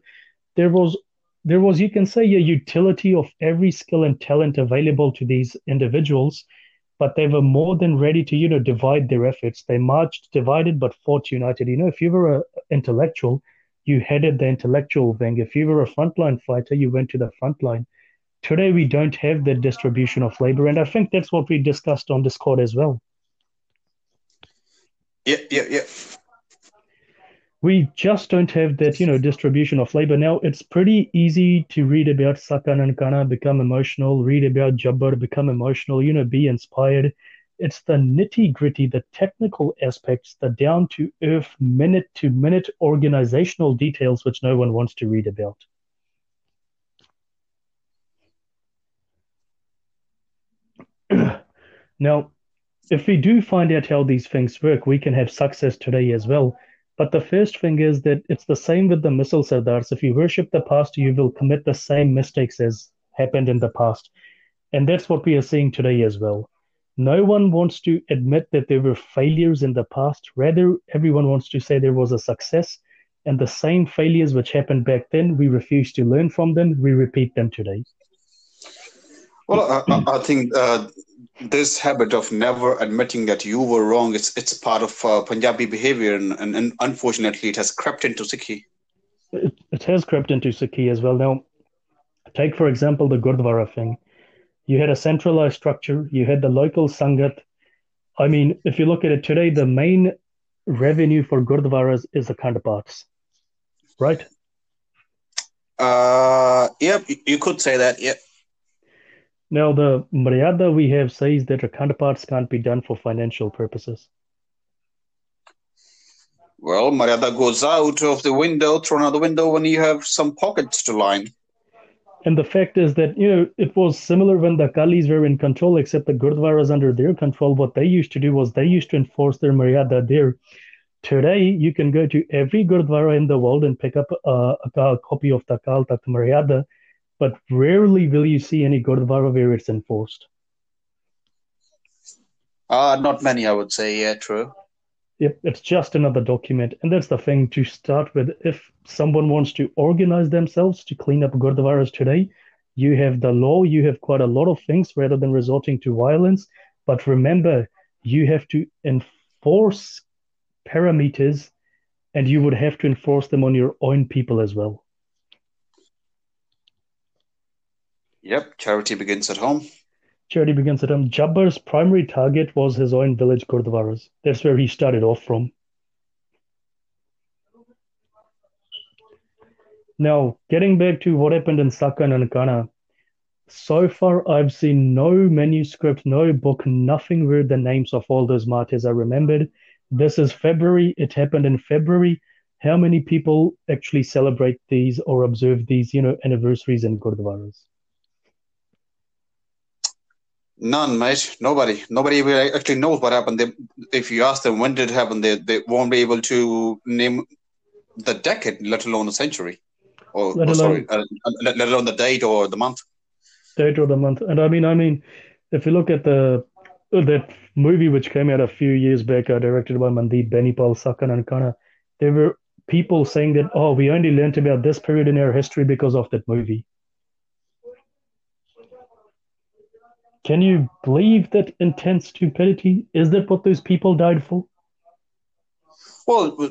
S1: There was there was you can say a utility of every skill and talent available to these individuals, but they were more than ready to you know divide their efforts. They marched divided but fought united. You know if you were an intellectual, you headed the intellectual wing. If you were a frontline fighter, you went to the front line. Today, we don't have the distribution of labor, and I think that's what we discussed on Discord as well.
S2: Yeah, yeah, yeah.
S1: We just don't have that, you know, distribution of labor. Now, it's pretty easy to read about Saka Nankana, become emotional, read about Jhabbar, become emotional, you know, be inspired. It's the nitty gritty, the technical aspects, the down to earth, minute to minute organizational details which no one wants to read about. [clears throat] now, if we do find out how these things work, we can have success today as well. But the first thing is that it's the same with the misl sardars. If you worship the past, you will commit the same mistakes as happened in the past. And that's what we are seeing today as well. No one wants to admit that there were failures in the past. Rather, everyone wants to say there was a success. And the same failures which happened back then, we refuse to learn from them. We repeat them today.
S2: Well, I, I think uh, this habit of never admitting that you were wrong it's it's part of uh, Punjabi behavior, and, and, and, unfortunately, it has crept into Sikhi.
S1: It, it has crept into Sikhi as well. Now, take for example the Gurdwara thing. You had a centralized structure. You had the local sangat. I mean, if you look at it today, the main revenue for Gurdwaras is the Paths, right?
S2: Uh, yep, you could say that. Yep.
S1: Now, the Maryada we have says that Akhand counterparts can't be done for financial purposes.
S2: Well, Maryada goes out of the window, thrown out the window when you have some pockets to line.
S1: And the fact is that, you know, it was similar when the Akalis were in control, except the Gurdwaras under their control. What they used to do was they used to enforce their Maryada there. Today, you can go to every Gurdwara in the world and pick up a, a copy of the Akal Takht Maryada but rarely will you see any Gurdwara where it's enforced.
S2: Uh, not many, I would say. Yeah, true.
S1: Yep, it's just another document. And that's the thing to start with. If someone wants to organize themselves to clean up Gurdwaras today, you have the law, you have quite a lot of things rather than resorting to violence. But remember, you have to enforce parameters and you would have to enforce them on your own people as well.
S2: Yep, charity begins at home.
S1: Charity begins at home. Jhabbar's primary target was his own village Gurdwaras. That's where he started off from. Now, getting back to what happened in Sakka and Nankana, so far I've seen no manuscript, no book, nothing where the names of all those martyrs are remembered. This is February. It happened in February. How many people actually celebrate these or observe these, you know, anniversaries in Gurdwaras?
S2: None, mate. Nobody. Nobody actually knows what happened. They, if you ask them when did it happen, they, they won't be able to name the decade, let alone the century, or, let or alone, sorry, uh, let, let alone the date or the month.
S1: Date or the month, and I mean, I mean, if you look at the uh, that movie which came out a few years back, uh, directed by Mandeep Benipal, Saka Nankana, there were people saying that, oh, we only learned about this period in our history because of that movie. Can you believe that intense stupidity? Is that what those people died for?
S2: Well,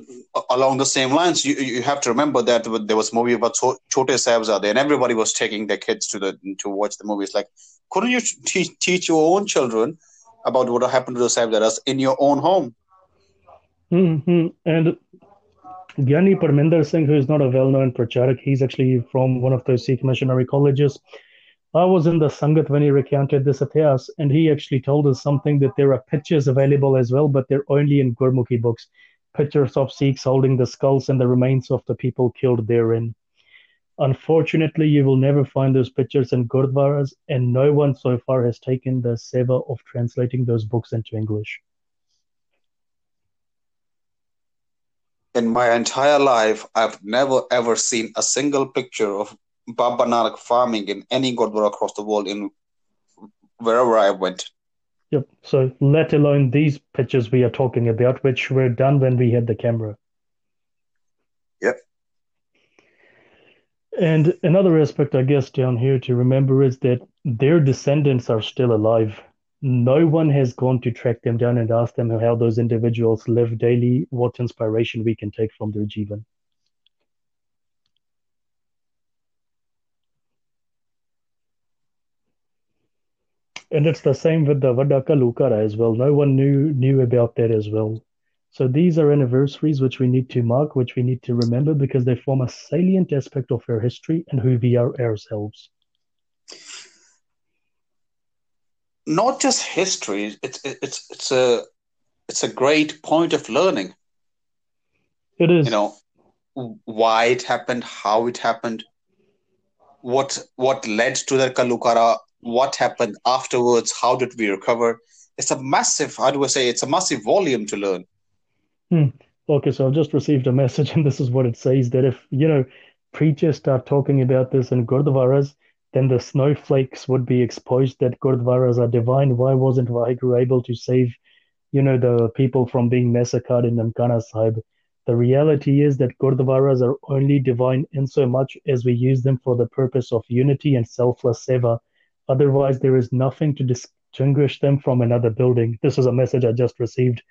S2: along the same lines, you, you have to remember that there was a movie about Chote Sahibzade, and everybody was taking their kids to the to watch the movies. Like, couldn't you teach, teach your own children about what happened to the Sahibzadas in your own home?
S1: Mm-hmm. And Gyani Parminder Singh, who is not a well-known pracharak, he's actually from one of those Sikh missionary colleges. I was in the Sangat when he recounted this Ityas, and he actually told us something that there are pictures available as well, but they're only in Gurmukhi books. Pictures of Sikhs holding the skulls and the remains of the people killed therein. Unfortunately, you will never find those pictures in Gurdwaras, and no one so far has taken the seva of translating those books into English.
S2: In my entire life, I've never ever seen a single picture of Baba farming in any Gurdwara across the world in wherever I went.
S1: Yep. So let alone these pictures we are talking about, which were done when we had the camera.
S2: Yep.
S1: And another aspect, I guess, down here to remember is that their descendants are still alive. No one has gone to track them down and ask them how those individuals live daily, what inspiration we can take from their jivan. And it's the same with the Vadda Ghallughara as well. No one knew knew about that as well. So these are anniversaries which we need to mark, which we need to remember because they form a salient aspect of our history and who we are ourselves.
S2: Not just history; it's it's it's a it's a great point of learning.
S1: It is.
S2: You know why it happened, how it happened, what what led to the Ghallughara what happened afterwards, how did we recover. It's a massive, how do I say, it's a massive volume to learn.
S1: Hmm. Okay, so I've just received a message, and this is what it says that if, you know, preachers start talking about this in Gurdwaras, then the snowflakes would be exposed that Gurdwaras are divine. Why wasn't Vaheguru able to save, you know, the people from being massacred in Nankana Sahib? The reality is that Gurdwaras are only divine in so much as we use them for the purpose of unity and selfless seva Otherwise, there is nothing to distinguish them from another building. This is a message I just received.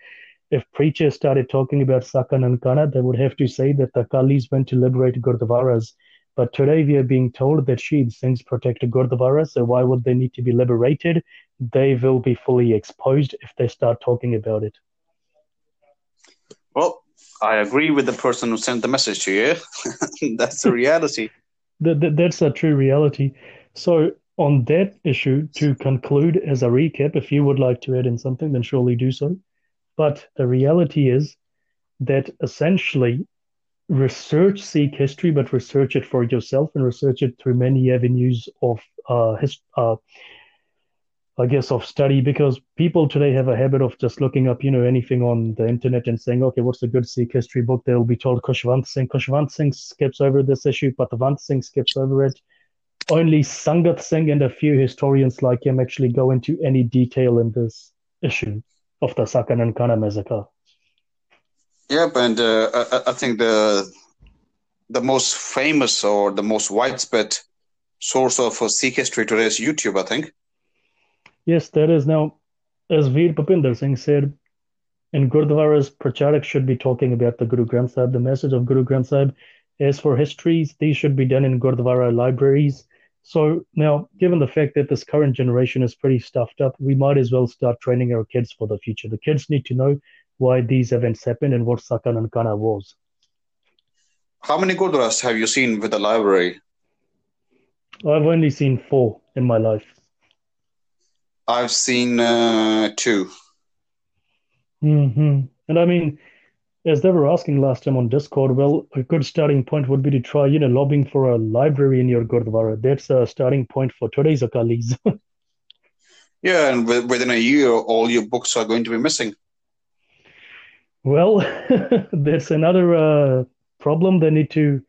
S1: If preachers started talking about Sakan and Nankana, they would have to say that the Akalis went to liberate Gurdwaras. But today we are being told that Shahid Singhs protect Gurdwara, so why would they need to be liberated? They will be fully exposed if they start talking about it.
S2: Well, I agree with the person who sent the message to you. [laughs] that's the reality. [laughs]
S1: that, that, that's a true reality. So, on that issue, to conclude as a recap, if you would like to add in something, then surely do so. But the reality is that essentially research Sikh history, but research it for yourself and research it through many avenues of uh, his, uh, I guess, of study. Because people today have a habit of just looking up, you know, anything on the internet and saying, okay, what's a good Sikh history book? They'll be told Khushwant Singh. Khushwant Singh skips over this issue, Patwant Singh skips over it. Only Sangat Singh and a few historians like him actually go into any detail in this issue of the Saka Nankana massacre.
S2: Yep, and uh, I, I, think the the most famous or the most widespread source of uh, Sikh history today is YouTube. I think.
S1: Yes, that is now, as Veer Papinder Singh said, in Gurdwaras, Pracharak should be talking about the Guru Granth Sahib, the message of Guru Granth Sahib. As for histories, these should be done in Gurdwara libraries so now, given the fact that this current generation is pretty stuffed up, we might as well start training our kids for the future. The kids need to know why these events happened and what Sakha Kana was.
S2: How many Gurdwaras have you seen with the library?
S1: I've only seen four in my life.
S2: I've seen uh, 2
S1: Mm-hmm. And I mean, as they were asking last time on Discord, well, a good starting point would be to try, you know, lobbying for a library in your Gurdwara. That's a starting point for today's Akalis. [laughs]
S2: yeah, and within a year, all your books are going to be missing.
S1: Well, [laughs] that's another uh, problem they need to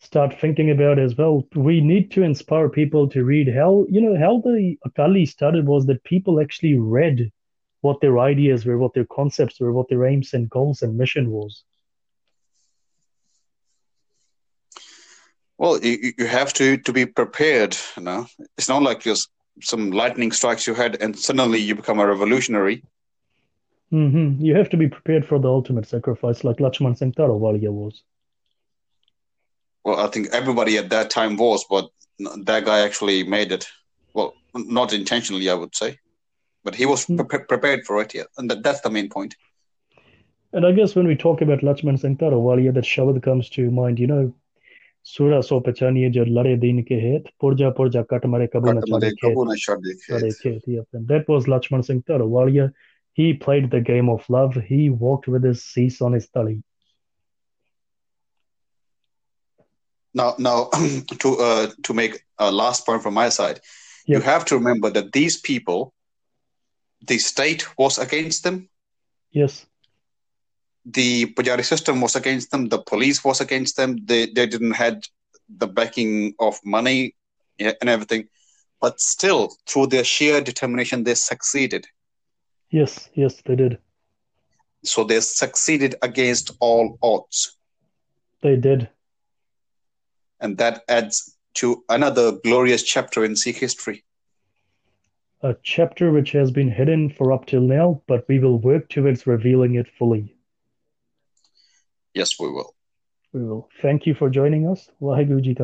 S1: start thinking about as well. We need to inspire people to read. How, you know, how the Akali started was that people actually read what their ideas were, what their concepts were, what their aims and goals and mission was.
S2: Well, you, you have to to be prepared. You know, it's not like just some lightning strikes your head and suddenly you become a revolutionary.
S1: Mm-hmm. You have to be prepared for the ultimate sacrifice, like Lakshman Singh was.
S2: Well, I think everybody at that time was, but that guy actually made it. Well, not intentionally, I would say but he was hmm. pre- prepared for it. Yeah, and that, that's the main point.
S1: And I guess when we talk about Lakshman Singh Tarawaliya, that Shabad comes to mind. You know, Surah so pachaniye jo lade din ke het, purja purja kat mare kabu na khet. Yep. And that was Lakshman Singh Tarawaliya. He played the game of love. He walked with his cease on his tali.
S2: Now, now [clears throat] to uh, to make a last point from my side, yep. you have to remember that these people the state was against them.
S1: Yes.
S2: The Pujari system was against them. The police was against them. They they didn't had the backing of money and everything, but still, through their sheer determination, they succeeded.
S1: Yes, yes, they did.
S2: So they succeeded against all odds.
S1: They did.
S2: And that adds to another glorious chapter in Sikh history
S1: a chapter which has been hidden for up till now, but we will work towards revealing it fully.
S2: Yes, we will.
S1: We will. Thank you for joining us. Waheguru Ji